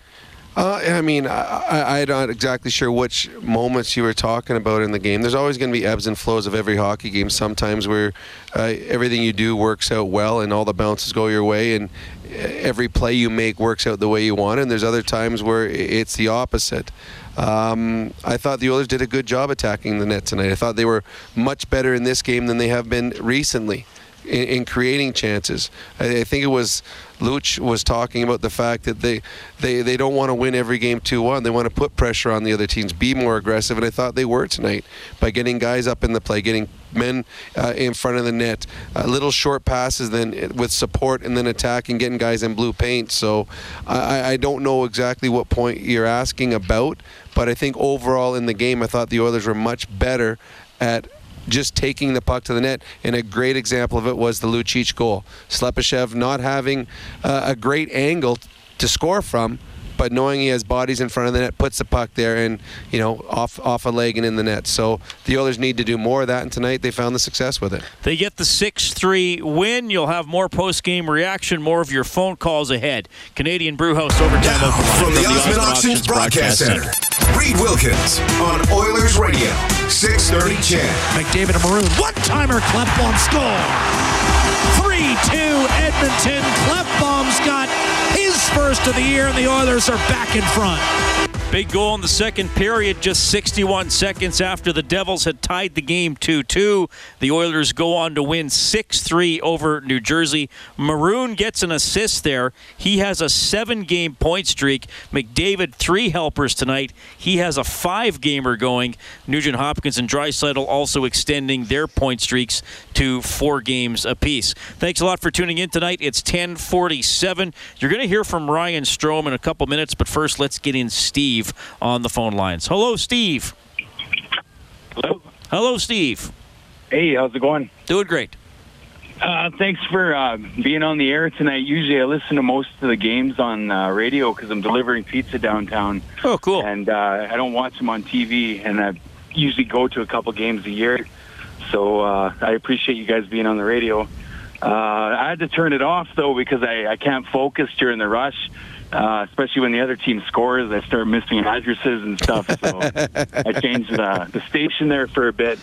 Uh, I mean, I, I'm not exactly sure which moments you were talking about in the game. There's always going to be ebbs and flows of every hockey game. Sometimes where uh, everything you do works out well and all the bounces go your way, and uh, every play you make works out the way you want. And there's other times where it's the opposite. Um, I thought the Oilers did a good job attacking the net tonight. I thought they were much better in this game than they have been recently in, in creating chances. I, I, think it was Luch was talking about the fact that they they, they don't want to win every game 2-1. They want to put pressure on the other teams, be more aggressive, and I thought they were tonight by getting guys up in the play, getting men uh, in front of the net, uh, little short passes, then with support, and then attacking, getting guys in blue paint. So I, I don't know exactly what point you're asking about, but I think overall in the game, I thought the Oilers were much better at just taking the puck to the net. And a great example of it was the Lucic goal. Slepyshev not having uh, a great angle to score from, but knowing he has bodies in front of the net, puts the puck there and you know off off a leg and in the net. So the Oilers need to do more of that, and tonight they found the success with it. They get the six-three win. You'll have more post-game reaction, more of your phone calls ahead. Canadian Brewhouse overtime now, from, the, the Osmond Auctions Broadcast Center. Reid Wilkins on Oilers Radio, 630 CHED. McDavid and Maroon, one-timer, Klefbom score. 3-2 Edmonton. Klefbom's got his first of the year, and the Oilers are back in front. Big goal in the second period, just 61 seconds after the Devils had tied the game 2 2. The Oilers go on to win 6 3 over New Jersey. Maroon gets an assist there. He has a seven game point streak. McDavid, three helpers tonight. He has a five gamer going. Nugent Hopkins and Draisaitl also extending their point streaks to four games apiece. Thanks a lot for tuning in tonight. It's 1047. You're going to hear from Ryan Strome in a couple minutes, but first, let's get in Steve. Steve on the phone lines. Hello, Steve. Hello. Hello, Steve. Hey, how's it going? Doing great. Uh, thanks for uh, being on the air tonight. Usually, I listen to most of the games on uh, radio because I'm delivering pizza downtown. Oh, cool! And uh, I don't watch them on TV, and I usually go to a couple games a year. So uh, I appreciate you guys being on the radio. Uh, I had to turn it off though because I, I can't focus during the rush uh, especially when the other team scores. I start missing addresses and stuff. So [laughs] I changed the, the station there for a bit.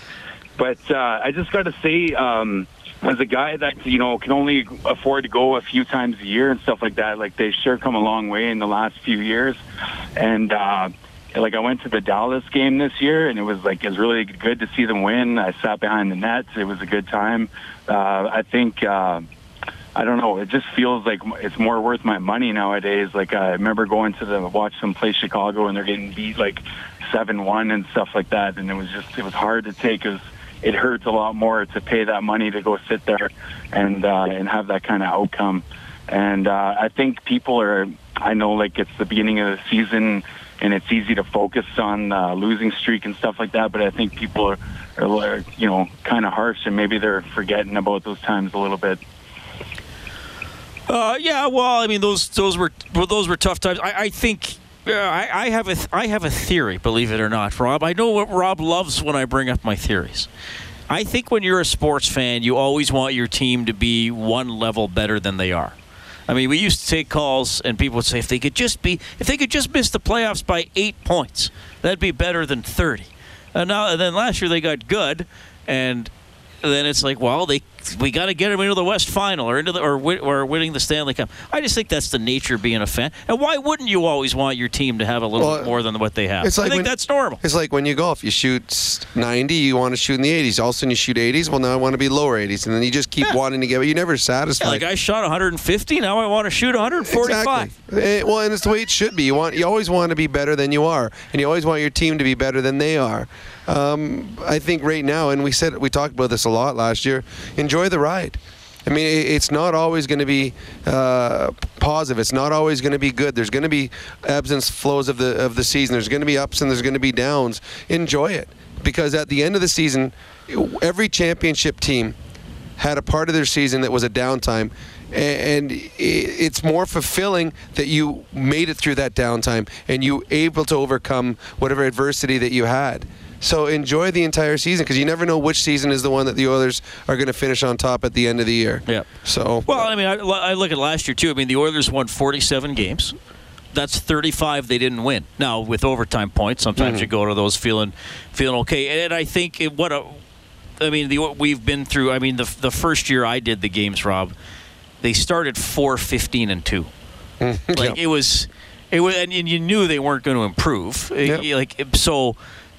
But uh, I just got to say, um, as a guy that you know can only afford to go a few times a year and stuff like that, like they sure come a long way in the last few years. And uh, like I went to the Dallas game this year, and it was like it was really good to see them win. I sat behind the nets; it was a good time. Uh, I think. Uh, I don't know. It just feels like it's more worth my money nowadays. Like I remember going to the watch them play Chicago and they're getting beat like seven one and stuff like that, and it was just it was hard to take. It, was, it hurts a lot more to pay that money to go sit there and uh, and have that kind of outcome. And uh, I think people are. I know like it's the beginning of the season and it's easy to focus on uh, losing streak and stuff like that. But I think people are, are you know, kind of harsh and maybe they're forgetting about those times a little bit. Uh, yeah, well, I mean, those those were those were tough times. I, I think uh, I, I, have a I have a theory, believe it or not, Rob. I know what Rob loves when I bring up my theories. I think when you're a sports fan, you always want your team to be one level better than they are. I mean, we used to take calls, and people would say if they could just be, if they could just miss the playoffs by eight points, that'd be better than thirty. And now, and then last year they got good, and then it's like, well, they we got to get them into the West Final or into the or, or winning the Stanley Cup. I just think that's the nature of being a fan. And why wouldn't you always want your team to have a little Well, bit more than what they have? It's like I think when- that's normal. It's like when you golf, you shoot 90, you want to shoot in the 80s. All of a sudden you shoot 80s. Well, now I want to be lower 80s, and then you just keep wanting to get. But you're never Yeah, satisfied. like I shot 150, now I want to shoot 145. Exactly. Eh, well, and it's the way it should be. You want, you always want to be better than you are, and you always want your team to be better than they are. Um, I think right now, and we said we talked about this a lot last year. Enjoy the ride. I mean, it's not always going to be uh, positive. It's not always going to be good. There's going to be ebbs and flows of the of the season. There's going to be ups and there's going to be downs. Enjoy it, because at the end of the season, every championship team had a part of their season that was a downtime and it's more fulfilling that you made it through that downtime and you able to overcome whatever adversity that you had so enjoy the entire season because you never know which season is the one that the Oilers are going to finish on top at the end of the year. Yeah. So Well, I mean, I, I look at last year too. I mean, the Oilers won 47 games. That's 35 they didn't win. Now with overtime points, sometimes Mhm. you go to those feeling feeling okay. And I think it, what a, I mean, the what we've been through. I mean, the the first year I did the games, Rob, they started 4 15 and two. [laughs] Like it was, it was, and you knew they weren't going to improve. It- Like so,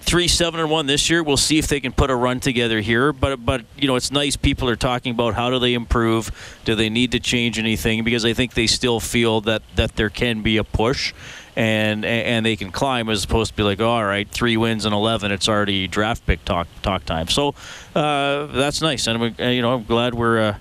three seven and one this year. We'll see if they can put a run together here. But but you know, it's nice. People are talking about how do they improve? Do they need to change anything? Because I think they still feel that that there can be a push. And, and they can climb as opposed to be like, oh, all right, three wins and eleven. It's already draft pick talk talk time. So uh, that's nice, and I'm, uh, you know I'm glad we're uh,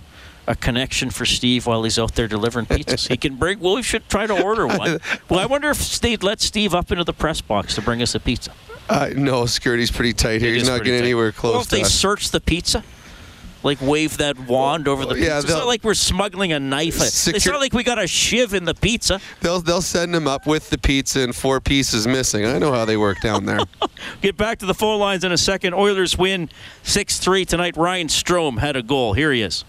a connection for Steve while he's out there delivering pizzas. he can bring. Well, we should try to order one. [laughs] Well, I wonder if they'd let Steve up into the press box to bring us a pizza. Uh, no, security's pretty tight here. It He's not getting tight. anywhere close Well, if to they us. search the pizza, like wave that wand over the pizza. yeah, it's not like we're smuggling a knife. it's not like we got a shiv in the pizza. They'll they'll send him up with the pizza and four pieces missing. I know how they work down there. [laughs] Get back to the phone lines in a second. Oilers win 6 3 tonight. Ryan Strome had a goal. Here he is.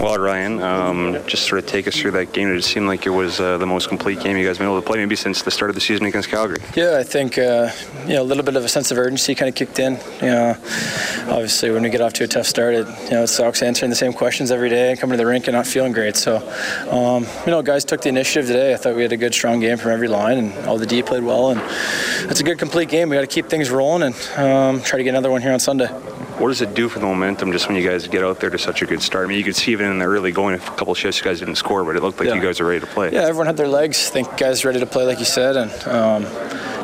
Well, Ryan, um, just sort of take us through that game. It seemed like it was uh, the most complete game you guys been able to play, maybe since the start of the season against Calgary. Yeah, I think uh, you know a little bit of a sense of urgency kind of kicked in. You know, obviously when we get off to a tough start, it you know it sucks answering the same questions every day and coming to the rink and not feeling great. So, um, you know, guys took the initiative today. I thought we had a good, strong game from every line, and all the D played well, and it's a good, complete game. We got to keep things rolling and um, try to get another one here on Sunday. What does it do for the momentum just when you guys get out there to such a good start? I mean, you could see even in the early going, a couple shifts, you guys didn't score, but it looked like Yeah. you guys are ready to play. Yeah, everyone had their legs. I think guys ready to play, like you said, and um,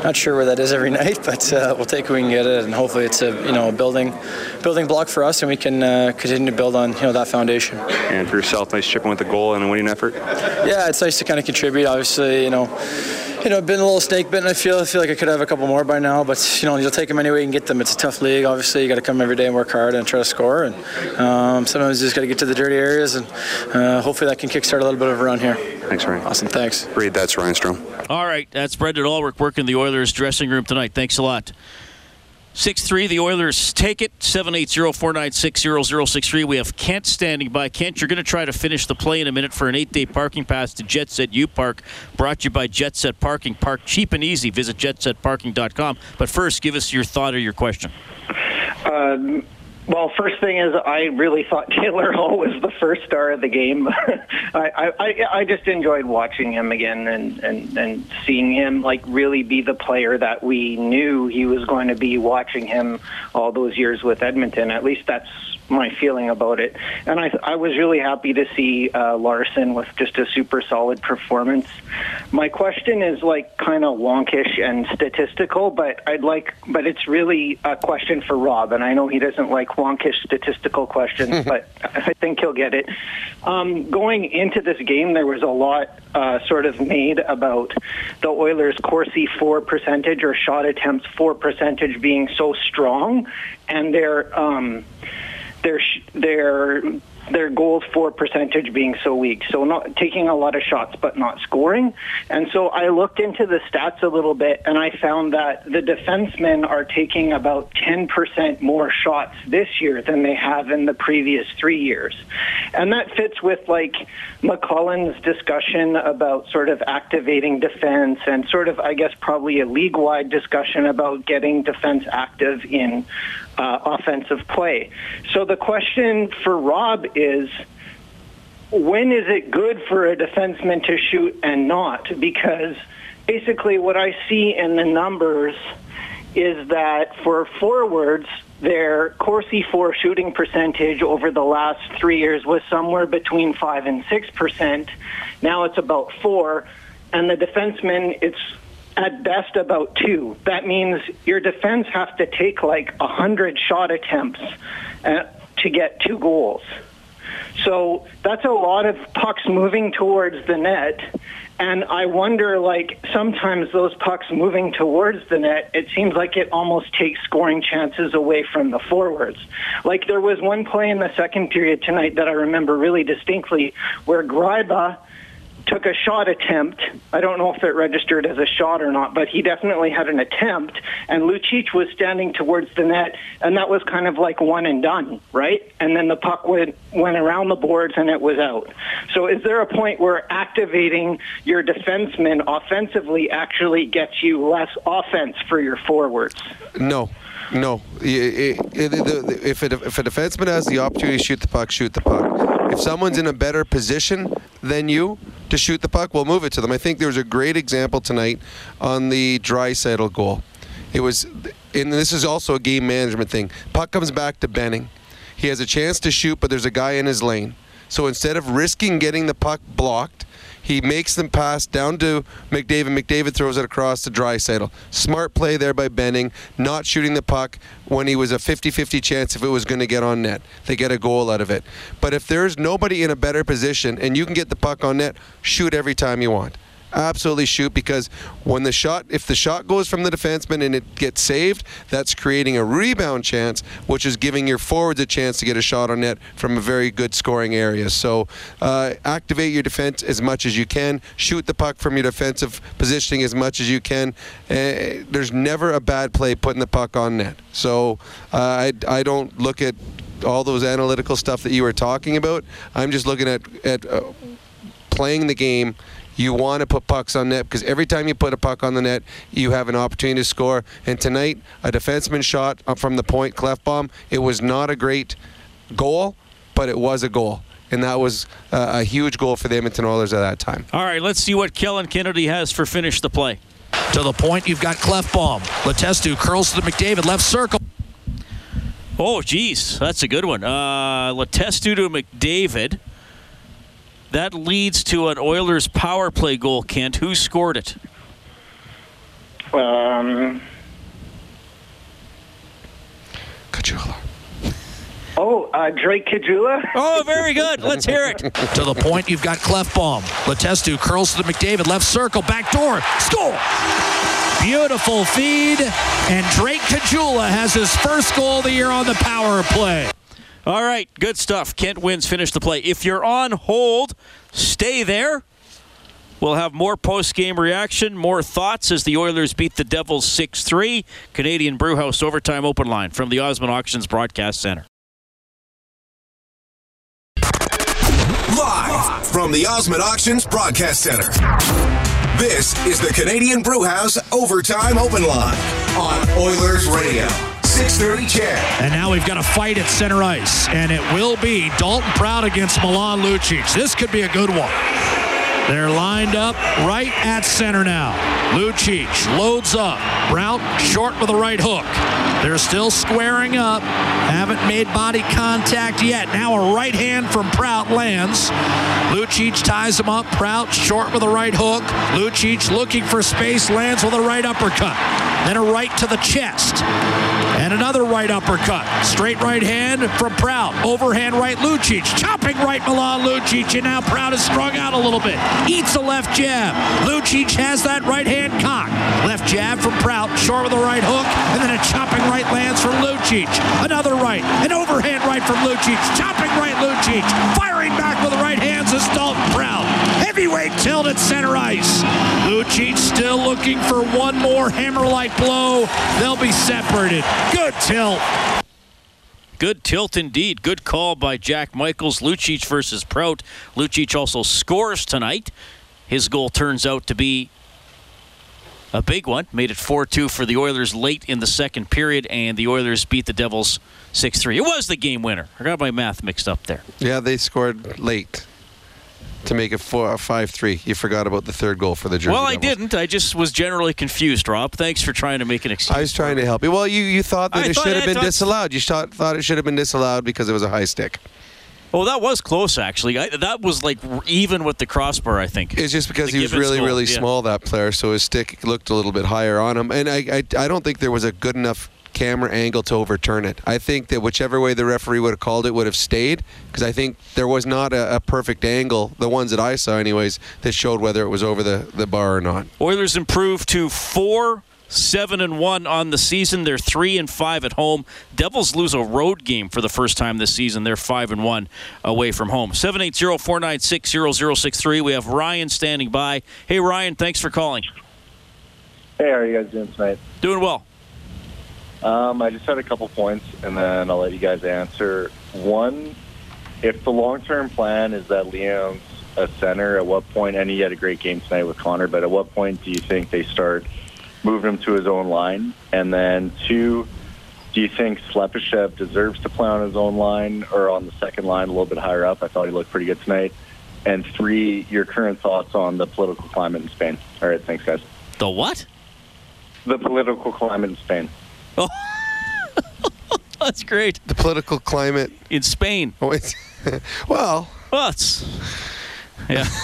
not sure where that is every [laughs] night, but uh, we'll take it we can get it, and hopefully it's a you know a building building block for us, and we can uh, continue to build on you know that foundation. And for yourself, nice chipping with a goal and a winning effort. Yeah, it's nice to kind of contribute. Obviously, you know, you know, been a little snake bitten. I feel I feel like I could have a couple more by now, but you know, you'll take them any way you can get them. It's a tough league. Obviously, you got to come every day and work hard and try to score. And um, sometimes you just got to get to the dirty areas, and uh, hopefully that can kickstart a little bit of a run here. Thanks, Ryan. Awesome, thanks. Reed, that's Ryan Strome. All right, that's Brendan Ulrich working the Oilers dressing room tonight. Thanks a lot. 6-3, the Oilers take it. 780-496-0063. We have Kent standing by. Kent, you're going to try to finish the play in a minute for an eight-day parking pass to Jet Set U Park, brought to you by Jet Set Parking. Park cheap and easy. Visit jetsetparking.com. But first, give us your thought or your question. Um, well, first thing is, I really thought [laughs] Taylor Hall was the first star of the game. [laughs] I, I, I- just enjoyed watching him again and, and, and seeing him like really be the player that we knew he was going to be. Watching him all those years with Edmonton, at least that's my feeling about it. And I, I was really happy to see uh, Larsson with just a super solid performance. My question is like kind of wonkish and statistical, but I'd like, but it's really a question for Rob, and I know he doesn't like wonkish statistical questions, [laughs] but I think he'll get it. Um, going into this game, there was a lot uh, sort of made about the Oilers' Corsi for percentage or shot attempts for percentage being so strong, and their um, their their their goals for percentage being so weak. So not taking a lot of shots but not scoring. And so I looked into the stats a little bit and I found that the defensemen are taking about 10% more shots this year than they have in the previous 3 years. And that fits with like McLellan's discussion about sort of activating defense and sort of I guess probably a league-wide discussion about getting defense active in uh, offensive play. So the question for Rob is when is it good for a defenseman to shoot and not? Because basically, what I see in the numbers is that for forwards, their Corsi for shooting percentage over the last three years was somewhere between five and six percent. Now it's about four, and the defensemen, it's at best about two. That means your defense has to take like a hundred shot attempts uh, to get two goals. So that's a lot of pucks moving towards the net. And I wonder, like, sometimes those pucks moving towards the net, it seems like it almost takes scoring chances away from the forwards. Like, there was one play in the second period tonight that I remember really distinctly where Gryba took a shot attempt. I don't know if it registered as a shot or not, but he definitely had an attempt. And Lucic was standing towards the net, and that was kind of like one and done, right? And then the puck went went around the boards, and it was out. So, is there a point where activating your defenseman offensively actually gets you less offense for your forwards? No. No. If, if a defenseman has the opportunity to shoot the puck, shoot the puck. If someone's in a better position than you to shoot the puck, we'll move it to them. I think there was a great example tonight on the Draisaitl goal. It was, and this is also a game management thing. Puck comes back to Benning. He has a chance to shoot, but there's a guy in his lane. So instead of risking getting the puck blocked, he makes them pass down to McDavid. McDavid throws it across to Draisaitl. Smart play there by Benning, not shooting the puck when he was a 50-50 chance if it was going to get on net. They get a goal out of it. But if there's nobody in a better position and you can get the puck on net, shoot every time you want absolutely shoot because when the shot, if the shot goes from the defenseman and it gets saved, that's creating a rebound chance, which is giving your forwards a chance to get a shot on net from a very good scoring area. So uh, activate your defense as much as you can. Shoot the puck from your defensive positioning as much as you can. Uh, there's never a bad play putting the puck on net. So uh, I, I don't look at all those analytical stuff that you were talking about. I'm just looking at at uh, playing the game you want to put pucks on net because every time you put a puck on the net, you have an opportunity to score. And tonight, a defenseman shot from the point, Klefbom. It was not a great goal, but it was a goal. And that was uh, a huge goal for the Edmonton Oilers at that time. All right, let's see what Kellen Kennedy has for finish the play. To the point, you've got Klefbom. Letestu curls to McDavid, left circle. Oh, geez, that's a good one. Uh, Letestu to McDavid. That leads to an Oilers power play goal, Kent. Who scored it? Um. Caggiula. Oh, uh, Drake Caggiula. Oh, very good. [laughs] Let's hear it. to the point, you've got Klefbom. Letestu curls to the McDavid, left circle, back door, score! Beautiful feed, and Drake Caggiula has his first goal of the year on the power play. All right, good stuff. Kent wins, finish the play. If you're on hold, stay there. We'll have more post game reaction, more thoughts as the Oilers beat the Devils 6 3. Canadian Brewhouse Overtime Open Line from the Osmond Auctions Broadcast Center. Live from the Osmond Auctions Broadcast Center. This is the Canadian Brewhouse Overtime Open Line on Oilers Radio. 630 CHED. And now we've got a fight at center ice, and it will be Dalton Prout against Milan Lucic. This could be a good one. They're lined up right at center now. Lucic loads up. Prout short with a right hook. They're still squaring up. Haven't made body contact yet. Now a right hand from Prout lands. Lucic ties him up. Prout short with a right hook. Lucic looking for space, lands with a right uppercut. Then a right to the chest. And another right uppercut. Straight right hand from Prout. Overhand right Lucic. Chopping right Milan Lucic. And now Prout is strung out a little bit. Eats a left jab. Lucic has that right hand cocked. Left jab from Prout. Short with a right hook. And then a chopping right lands from Lucic. Another right. An overhand right from Lucic. Chopping right Lucic. Firing back with the right hands is Dalton Prout. Heavyweight tilt at center ice. Lucic still looking for one more hammer-like blow. They'll be separated. Good tilt. Good tilt indeed. Good call by Jack Michaels. Lucic versus Prout. Lucic also scores tonight. His goal turns out to be a big one. Made it 4 2 for the Oilers late in the second period, and the Oilers beat the Devils 6 3. It was the game winner. I got my math mixed up there. Yeah, they scored late to make it four, uh, five three. You forgot about the third goal for the Jersey Well, I Devils. didn't. I just was generally confused, Rob. Thanks for trying to make an excuse. I was trying to help you. Well, you, you thought that I it thought- should have been thought- disallowed. You thought, thought it should have been disallowed because it was a high stick. Oh, that was close, actually. I, that was like even with the crossbar, I think. It's just because The he was really, really yeah. small, that player, so his stick looked a little bit higher on him. And I, I, I don't think there was a good enough camera angle to overturn it. I think that whichever way the referee would have called it would have stayed because I think there was not a, a perfect angle, the ones that I saw, anyways, that showed whether it was over the, the bar or not. Oilers improved to four, seven, and one on the season. They're three and five at home. Devils lose a road game for the first time this season. They're five and one away from home. 780-496-0063. We have Ryan standing by. Hey Ryan, thanks for calling. Hey, how are you guys doing tonight? Doing well. Um, I just had a couple points, and then I'll let you guys answer. One, if the long-term plan is that Leon's a center, at what point? And he had a great game tonight with Connor, but at what point do you think they start moving him to his own line? And then two, do you think Slepyshev deserves to play on his own line or on the second line, a little bit higher up? I thought he looked pretty good tonight. And three, your current thoughts on the political climate in Spain. All right, thanks, guys. The what? The political climate in Spain. Oh, [laughs] that's great. The political climate in Spain. Oh, it's, [laughs] well, well, it's yeah. [laughs]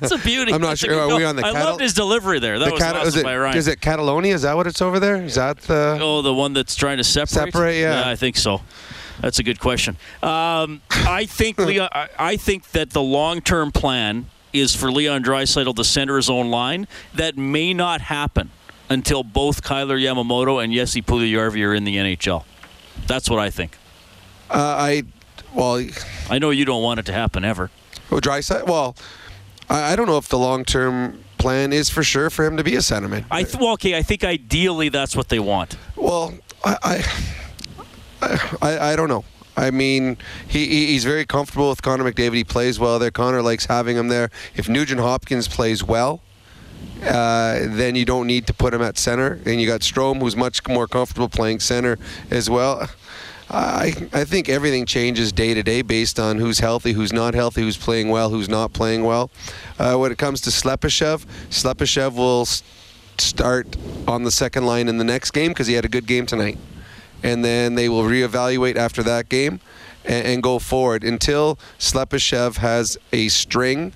That's a beauty. I'm not That's sure. good Are we on the I Catal- loved his delivery there. That the was awesome is it, by Ryan. Is it Catalonia? Is that what it's over there? Is that the? Oh, the one that's trying to separate. Separate, yeah. I think so. That's a good question. Um, I think Leon, I, I think that the long-term plan is for Leon Draisaitl to center his own line. That may not happen until both Kailer Yamamoto and Jesse Puljujarvi are in the NHL. That's what I think. Uh, I well, I know you don't want it to happen ever. Oh, dry side. Well, I, I don't know if the long term plan is for sure for him to be a centerman. I th- well, okay. I think ideally that's what they want. Well, I, I, I, I don't know. I mean, he, he- he's very comfortable with Connor McDavid. He plays well there. Connor likes having him there. If Nugent Hopkins plays well, uh, then you don't need to put him at center. And you got Strome, who's much more comfortable playing center as well. I I think everything changes day to day based on who's healthy, who's not healthy, who's playing well, who's not playing well. Uh, when it comes to Slepyshev, Slepyshev will start on the second line in the next game because he had a good game tonight, and then they will reevaluate after that game and, and go forward until Slepyshev has a string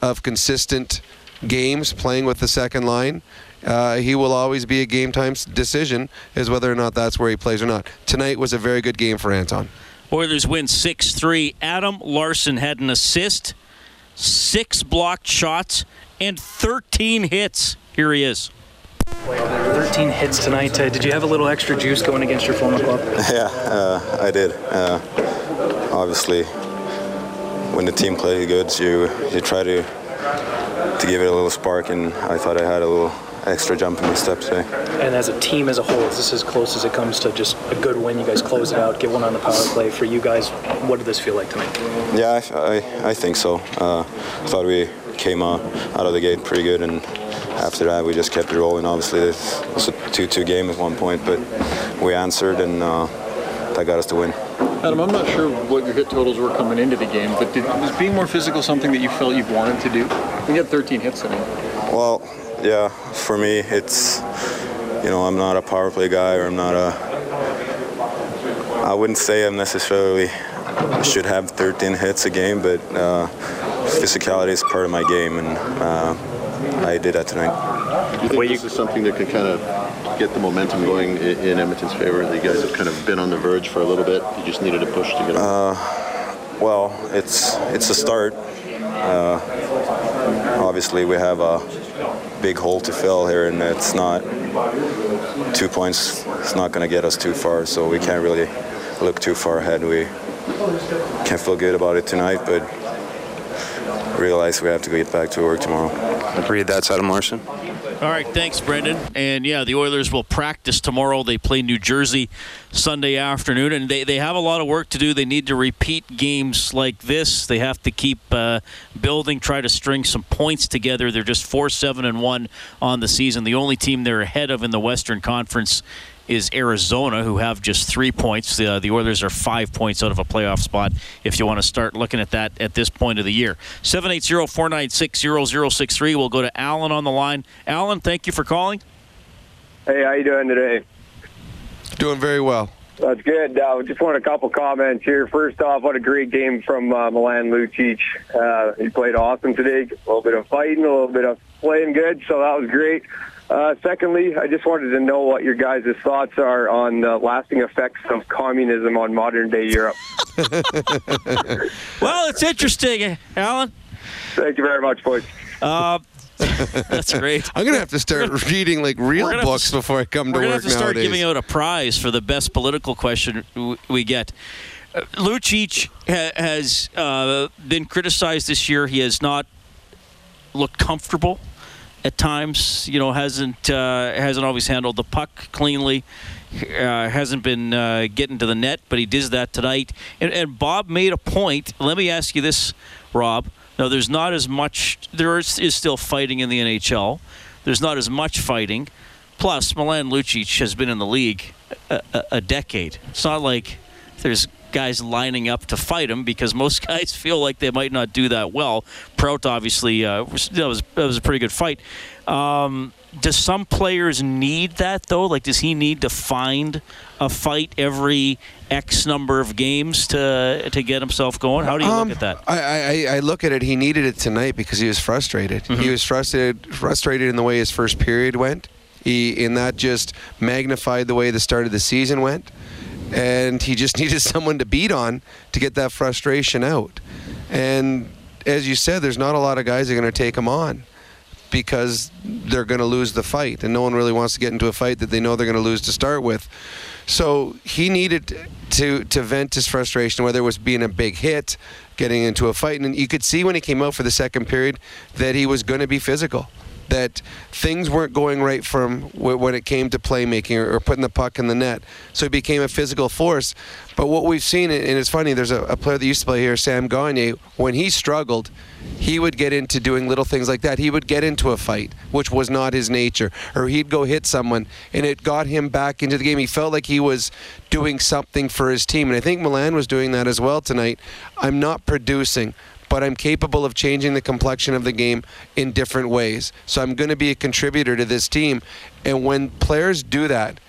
of consistent games playing with the second line. Uh, he will always be a game time decision is whether or not that's where he plays or not. Tonight was a very good game for Anton. Oilers win 6 3. Adam Larsson had an assist, six blocked shots, and 13 hits. Here he is. 13 hits tonight. Uh, did you have a little extra juice going against your former club? [laughs] Yeah, uh, I did. Uh, obviously, when the team plays good, you you try to to give it a little spark, and I thought I had a little extra jump in my step today. And as a team as a whole, is this as close as it comes to just a good win? You guys close it out, get one on the power play. For you guys, what did this feel like tonight? Yeah, I, I, I think so. Uh, I thought we came uh, out of the gate pretty good, and after that we just kept it rolling. Obviously, it was a 2-2 game at one point, but we answered, and uh, that got us to win. Adam, I'm not sure what your hit totals were coming into the game, but did, was being more physical something that you felt you wanted to do? You had 13 hits tonight. Well, yeah, for me, it's, you know, I'm not a power play guy or I'm not a, I wouldn't say I'm necessarily should have 13 hits a game, but uh, physicality is part of my game, and uh, I did that tonight. Do you think this is something that can kind of get the momentum going in, in Edmonton's favor? You guys have kind of been on the verge for a little bit. You just needed a push to get. Uh, well, it's it's a start. Uh, obviously, we have a big hole to fill here, and it's not two points. It's not going to get us too far, so we can't really look too far ahead. We can't feel good about it tonight, but realize we have to get back to work tomorrow. Agreed. That's Adam Larsson. All right, thanks, Brendan. And yeah, the Oilers will practice tomorrow. They play New Jersey Sunday afternoon, and they, they have a lot of work to do. They need to repeat games like this. They have to keep uh, building, try to string some points together. They're just 4 7 and 1 on the season. The only team they're ahead of in the Western Conference is Arizona, who have just three points. The, uh, the Oilers are five points out of a playoff spot if you want to start looking at that at this point of the year. 780 496 0063. We'll go to Alan on the line. Alan, thank you for calling. Hey, how you doing today? Doing very well. That's good. Uh, just want a couple comments here. First off, what a great game from uh, Milan Lucic. Uh, he played awesome today. A little bit of fighting, a little bit of playing good, so that was great. Uh, secondly, I just wanted to know what your guys' thoughts are on the lasting effects of communism on modern day Europe. [laughs] well, it's interesting, Alan. Thank you very much, boys. Uh, that's great. I'm gonna have to start reading like real We're gonna have books to- before I come to work. We're gonna have to start nowadays. giving out a prize for the best political question we get. Uh, Lucic ha- has uh, been criticized this year. He has not looked comfortable at times. You know, hasn't uh, hasn't always handled the puck cleanly. Uh, hasn't been uh, getting to the net, but he did that tonight. And, and Bob made a point. Let me ask you this, Rob. Now, there's not as much. There is, is still fighting in the NHL. There's not as much fighting. Plus, Milan Lucic has been in the league a, a, a decade. It's not like there's guys lining up to fight him because most [laughs] guys feel like they might not do that well. Prout obviously uh, was, that was that was a pretty good fight. Um, does some players need that though? Like, does he need to find a fight every X number of games to to get himself going? How do you Um, look at that? I, I, I look at it. He needed it tonight because he was frustrated. Mm-hmm. He was frustrated, frustrated in the way his first period went. He, and that just magnified the way the start of the season went. And he just [laughs] needed someone to beat on to get that frustration out. And as you said, there's not a lot of guys that are going to take him on because they're going to lose the fight, and no one really wants to get into a fight that they know they're going to lose to start with. So he needed to to vent his frustration, whether it was being a big hit, getting into a fight, and you could see when he came out for the second period that he was going to be physical. That things weren't going right for him when it came to playmaking or, putting the puck in the net. So he became a physical force. But what we've seen, and it's funny, there's a, a player that used to play here, Sam Gagne. When he struggled, he would get into doing little things like that. He would get into a fight, which was not his nature, or he'd go hit someone, and it got him back into the game. He felt like he was doing something for his team, and I think Milan was doing that as well tonight. I'm not producing. But I'm capable of changing the complexion of the game in different ways. So I'm going to be a contributor to this team. And when players do that,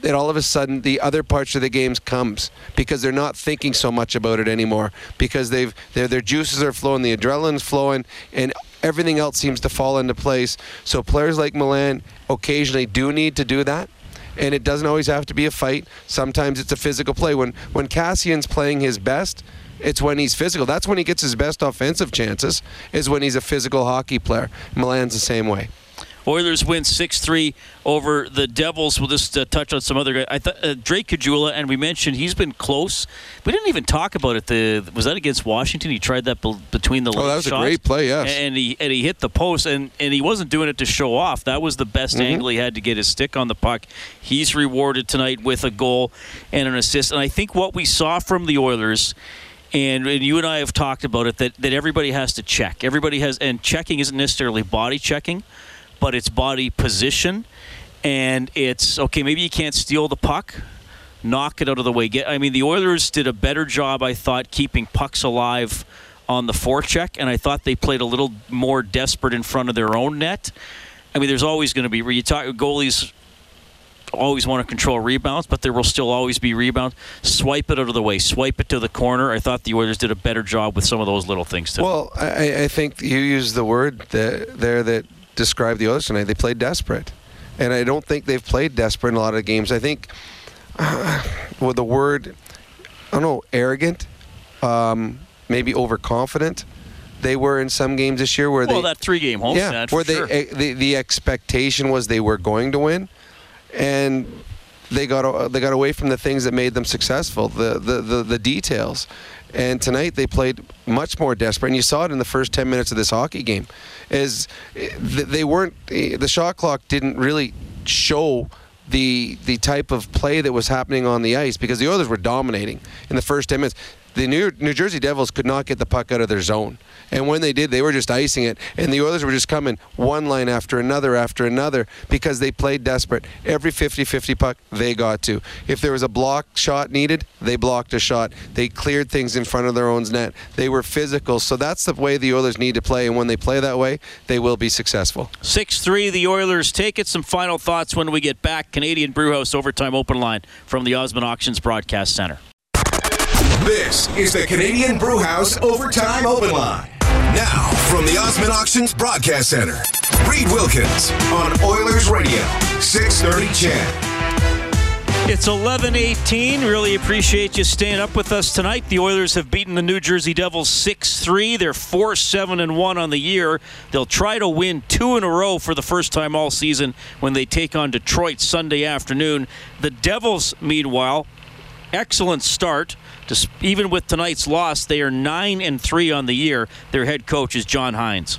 then all of a sudden the other parts of the games comes because they're not thinking so much about it anymore because they've their their juices are flowing, the adrenaline's flowing, and everything else seems to fall into place. So players like Milan occasionally do need to do that. And it doesn't always have to be a fight. Sometimes it's a physical play. When when Kassian's playing his best, it's when he's physical. That's when he gets his best offensive chances. Is when he's a physical hockey player. Milan's the same way. Oilers win 6-3 over the Devils. We'll just uh, touch on some other guys. I thought uh, Drake Caggiula, and we mentioned he's been close. We didn't even talk about it. The was that against Washington? He tried that be- between the Oh, that was a great play, yes. And he and he hit the post, and and he wasn't doing it to show off. That was the best Mhm. angle he had to get his stick on the puck. He's rewarded tonight with a goal and an assist. And I think what we saw from the Oilers. And, and you and I have talked about it that, that everybody has to check. Everybody has, and checking isn't necessarily body checking, but it's body position, and it's okay. Maybe you can't steal the puck, knock it out of the way. Get. I mean, the Oilers did a better job, I thought, keeping pucks alive on the forecheck, and I thought they played a little more desperate in front of their own net. I mean, there's always going to be where you talk goalies always want to control rebounds, but there will still always be rebounds. Swipe it out of the way, swipe it to the corner. I thought the Oilers did a better job with some of those little things too. Well, I, I think you used the word that, there that described the Oilers tonight. They played desperate. and I don't think they've played desperate in a lot of games. I think uh, [sighs] with the word, I don't know, arrogant, um, maybe overconfident. They were in some games this year where well, they well that three-game homestand, yeah, where for they sure. eh, the the expectation was they were going to win, and they got they got away from the things that made them successful, the the the, the details. And tonight they played much more desperate, and you saw it in the first ten minutes of this hockey game. Is eh, they weren't eh, the shot clock didn't really show the the type of play that was happening on the ice because the Oilers were dominating in the first 10 minutes. The New, New Jersey Devils could not get the puck out of their zone. And when they did, they were just icing it. And the Oilers were just coming one line after another after another because they played desperate. Every 50 50 puck, they got to. If there was a block shot needed, they blocked a shot. They cleared things in front of their own net. They were physical. So that's the way the Oilers need to play. And when they play that way, they will be successful. 6 3, the Oilers take it. Some final thoughts when we get back. Canadian Brewhouse Overtime Open Line from the Osmond Auctions Broadcast Center. This is the Canadian Brewhouse Overtime Open Line. Now, from the Osmond Auctions Broadcast Center, Reid Wilkins on Oilers Radio, 630 CHED. It's 11:18. Really appreciate you staying up with us tonight. The Oilers have beaten the New Jersey Devils 6-3. They're 4-7 and 1 on the year. They'll try to win two in a row for the first time all season when they take on Detroit Sunday afternoon. The Devils, meanwhile, excellent start. Just, even with tonight's loss, they are 9 and 3 on the year. Their head coach is John Hynes.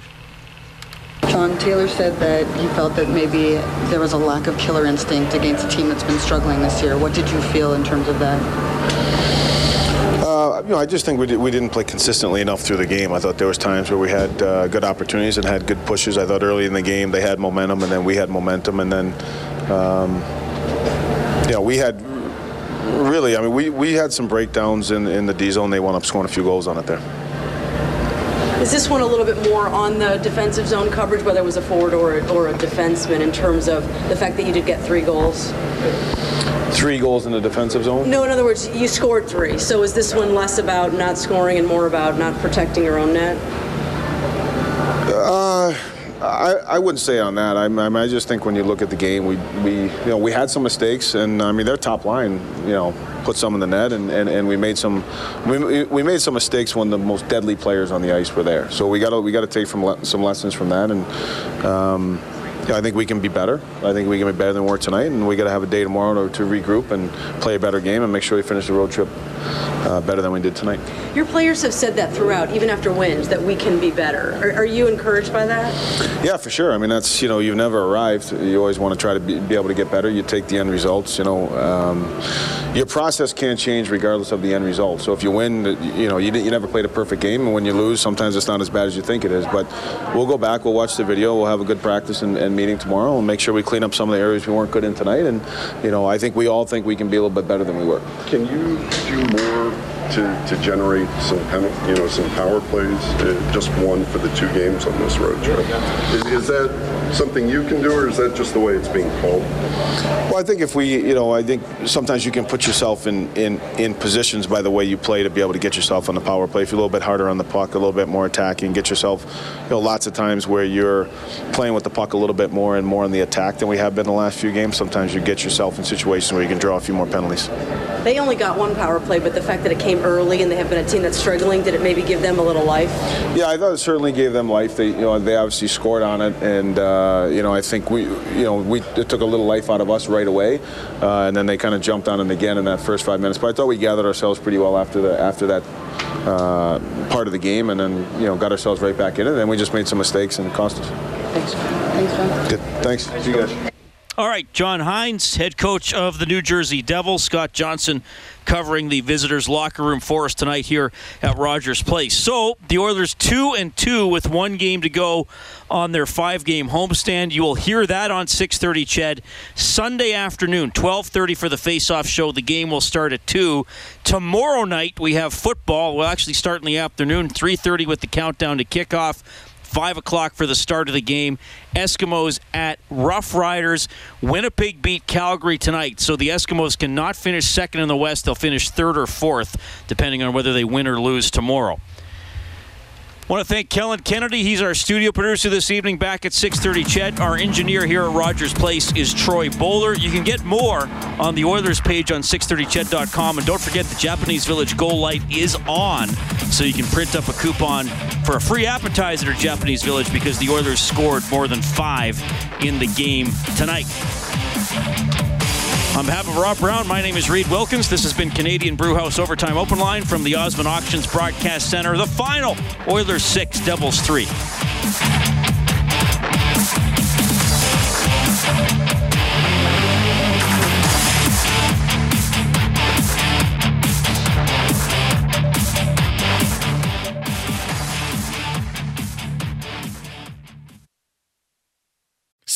John Taylor said that he felt that maybe there was a lack of killer instinct against a team that's been struggling this year. What did you feel in terms of that? Uh, you know, I just think we, did, we didn't play consistently enough through the game. I thought there was times where we had uh, good opportunities and had good pushes. I thought early in the game they had momentum, and then we had momentum, and then, um, you know, we had really. I mean, we, we had some breakdowns in in the D zone. They wound up scoring a few goals on it there. Is this one a little bit more on the defensive zone coverage, whether it was a forward or, or a defenseman, in terms of the fact that you did get three goals? Three goals in the defensive zone. No, in other words, you scored three. So is this one less about not scoring and more about not protecting your own net? Uh, I, I wouldn't say on that. I, I, mean, I just think when you look at the game, we, we you know we had some mistakes, and I mean their top line, you know, put some in the net, and, and, and we made some we, we made some mistakes when the most deadly players on the ice were there. So we got to we got to take from le- some lessons from that, and um, I think we can be better. I think we can be better than we were tonight, and we got to have a day tomorrow to, to regroup and play a better game and make sure we finish the road trip uh, better than we did tonight. Your players have said that throughout, even after wins, that we can be better. Are, are you encouraged by that? Yeah, for sure. I mean, that's you know, you've never arrived. You always want to try to be, be able to get better. You take the end results. You know, um, your process can't change regardless of the end result. So if you win, you know, you, you never played a perfect game, and when you lose, sometimes it's not as bad as you think it is. But we'll go back, we'll watch the video, we'll have a good practice and, and meeting tomorrow, and make sure we clean up some of the areas we weren't good in tonight. And you know, I think we all think we can be a little bit better than we were. Can you do more to, to generate some you know, some power plays? Uh, just one for the two games on this road trip. Is, is that something you can do, or is that just the way it's being called? Well, I think if we, you know, I think sometimes you can put yourself in, in, in positions by the way you play to be able to get yourself on the power play. If you're a little bit harder on the puck, a little bit more attacking, get yourself, you know, lots of times where you're playing with the puck a little bit more and more on the attack than we have been the last few games. Sometimes you get yourself in situations where you can draw a few more penalties. They only got one power play, but the fact that it came early and they have been a team that's struggling, did it maybe give them a little life? Yeah, I thought it certainly gave them life. They, you know, they obviously scored on it, and uh, you know, I think we, you know, we it took a little life out of us right away, uh, and then they kind of jumped on it again in that first five minutes. But I thought we gathered ourselves pretty well after the after that uh, part of the game, and then you know, got ourselves right back in it. And then we just made some mistakes and it cost us. Thanks. Thanks, John. Good. Thanks. See you guys. All right, John Hynes, head coach of the New Jersey Devils. Scott Johnson covering the visitors' locker room for us tonight here at Rogers Place. So the Oilers two and two with one game to go on their five-game homestand. You will hear that on 6:30. CHED Sunday afternoon, 12:30 for the face-off show. The game will start at two. Tomorrow night we have football. We'll actually start in the afternoon, 3:30 with the countdown to kickoff. 5 o'clock for the start of the game. Eskimos at Rough Riders. Winnipeg beat Calgary tonight, so the Eskimos cannot finish second in the West. They'll finish third or fourth, depending on whether they win or lose tomorrow. Want to thank Kellen Kennedy. He's our studio producer this evening back at 6:30. CHED, our engineer here at Rogers Place is Troy Bowler. You can get more on the Oilers page on 630ched.com and don't forget the Japanese Village Goal Light is on so you can print up a coupon for a free appetizer at Japanese Village because the Oilers scored more than 5 in the game tonight. On behalf of Rob Brown, my name is Reid Wilkins. This has been Canadian Brewhouse Overtime Open Line from the Osmond Auctions Broadcast Center. The final Oilers 6, Devils 3.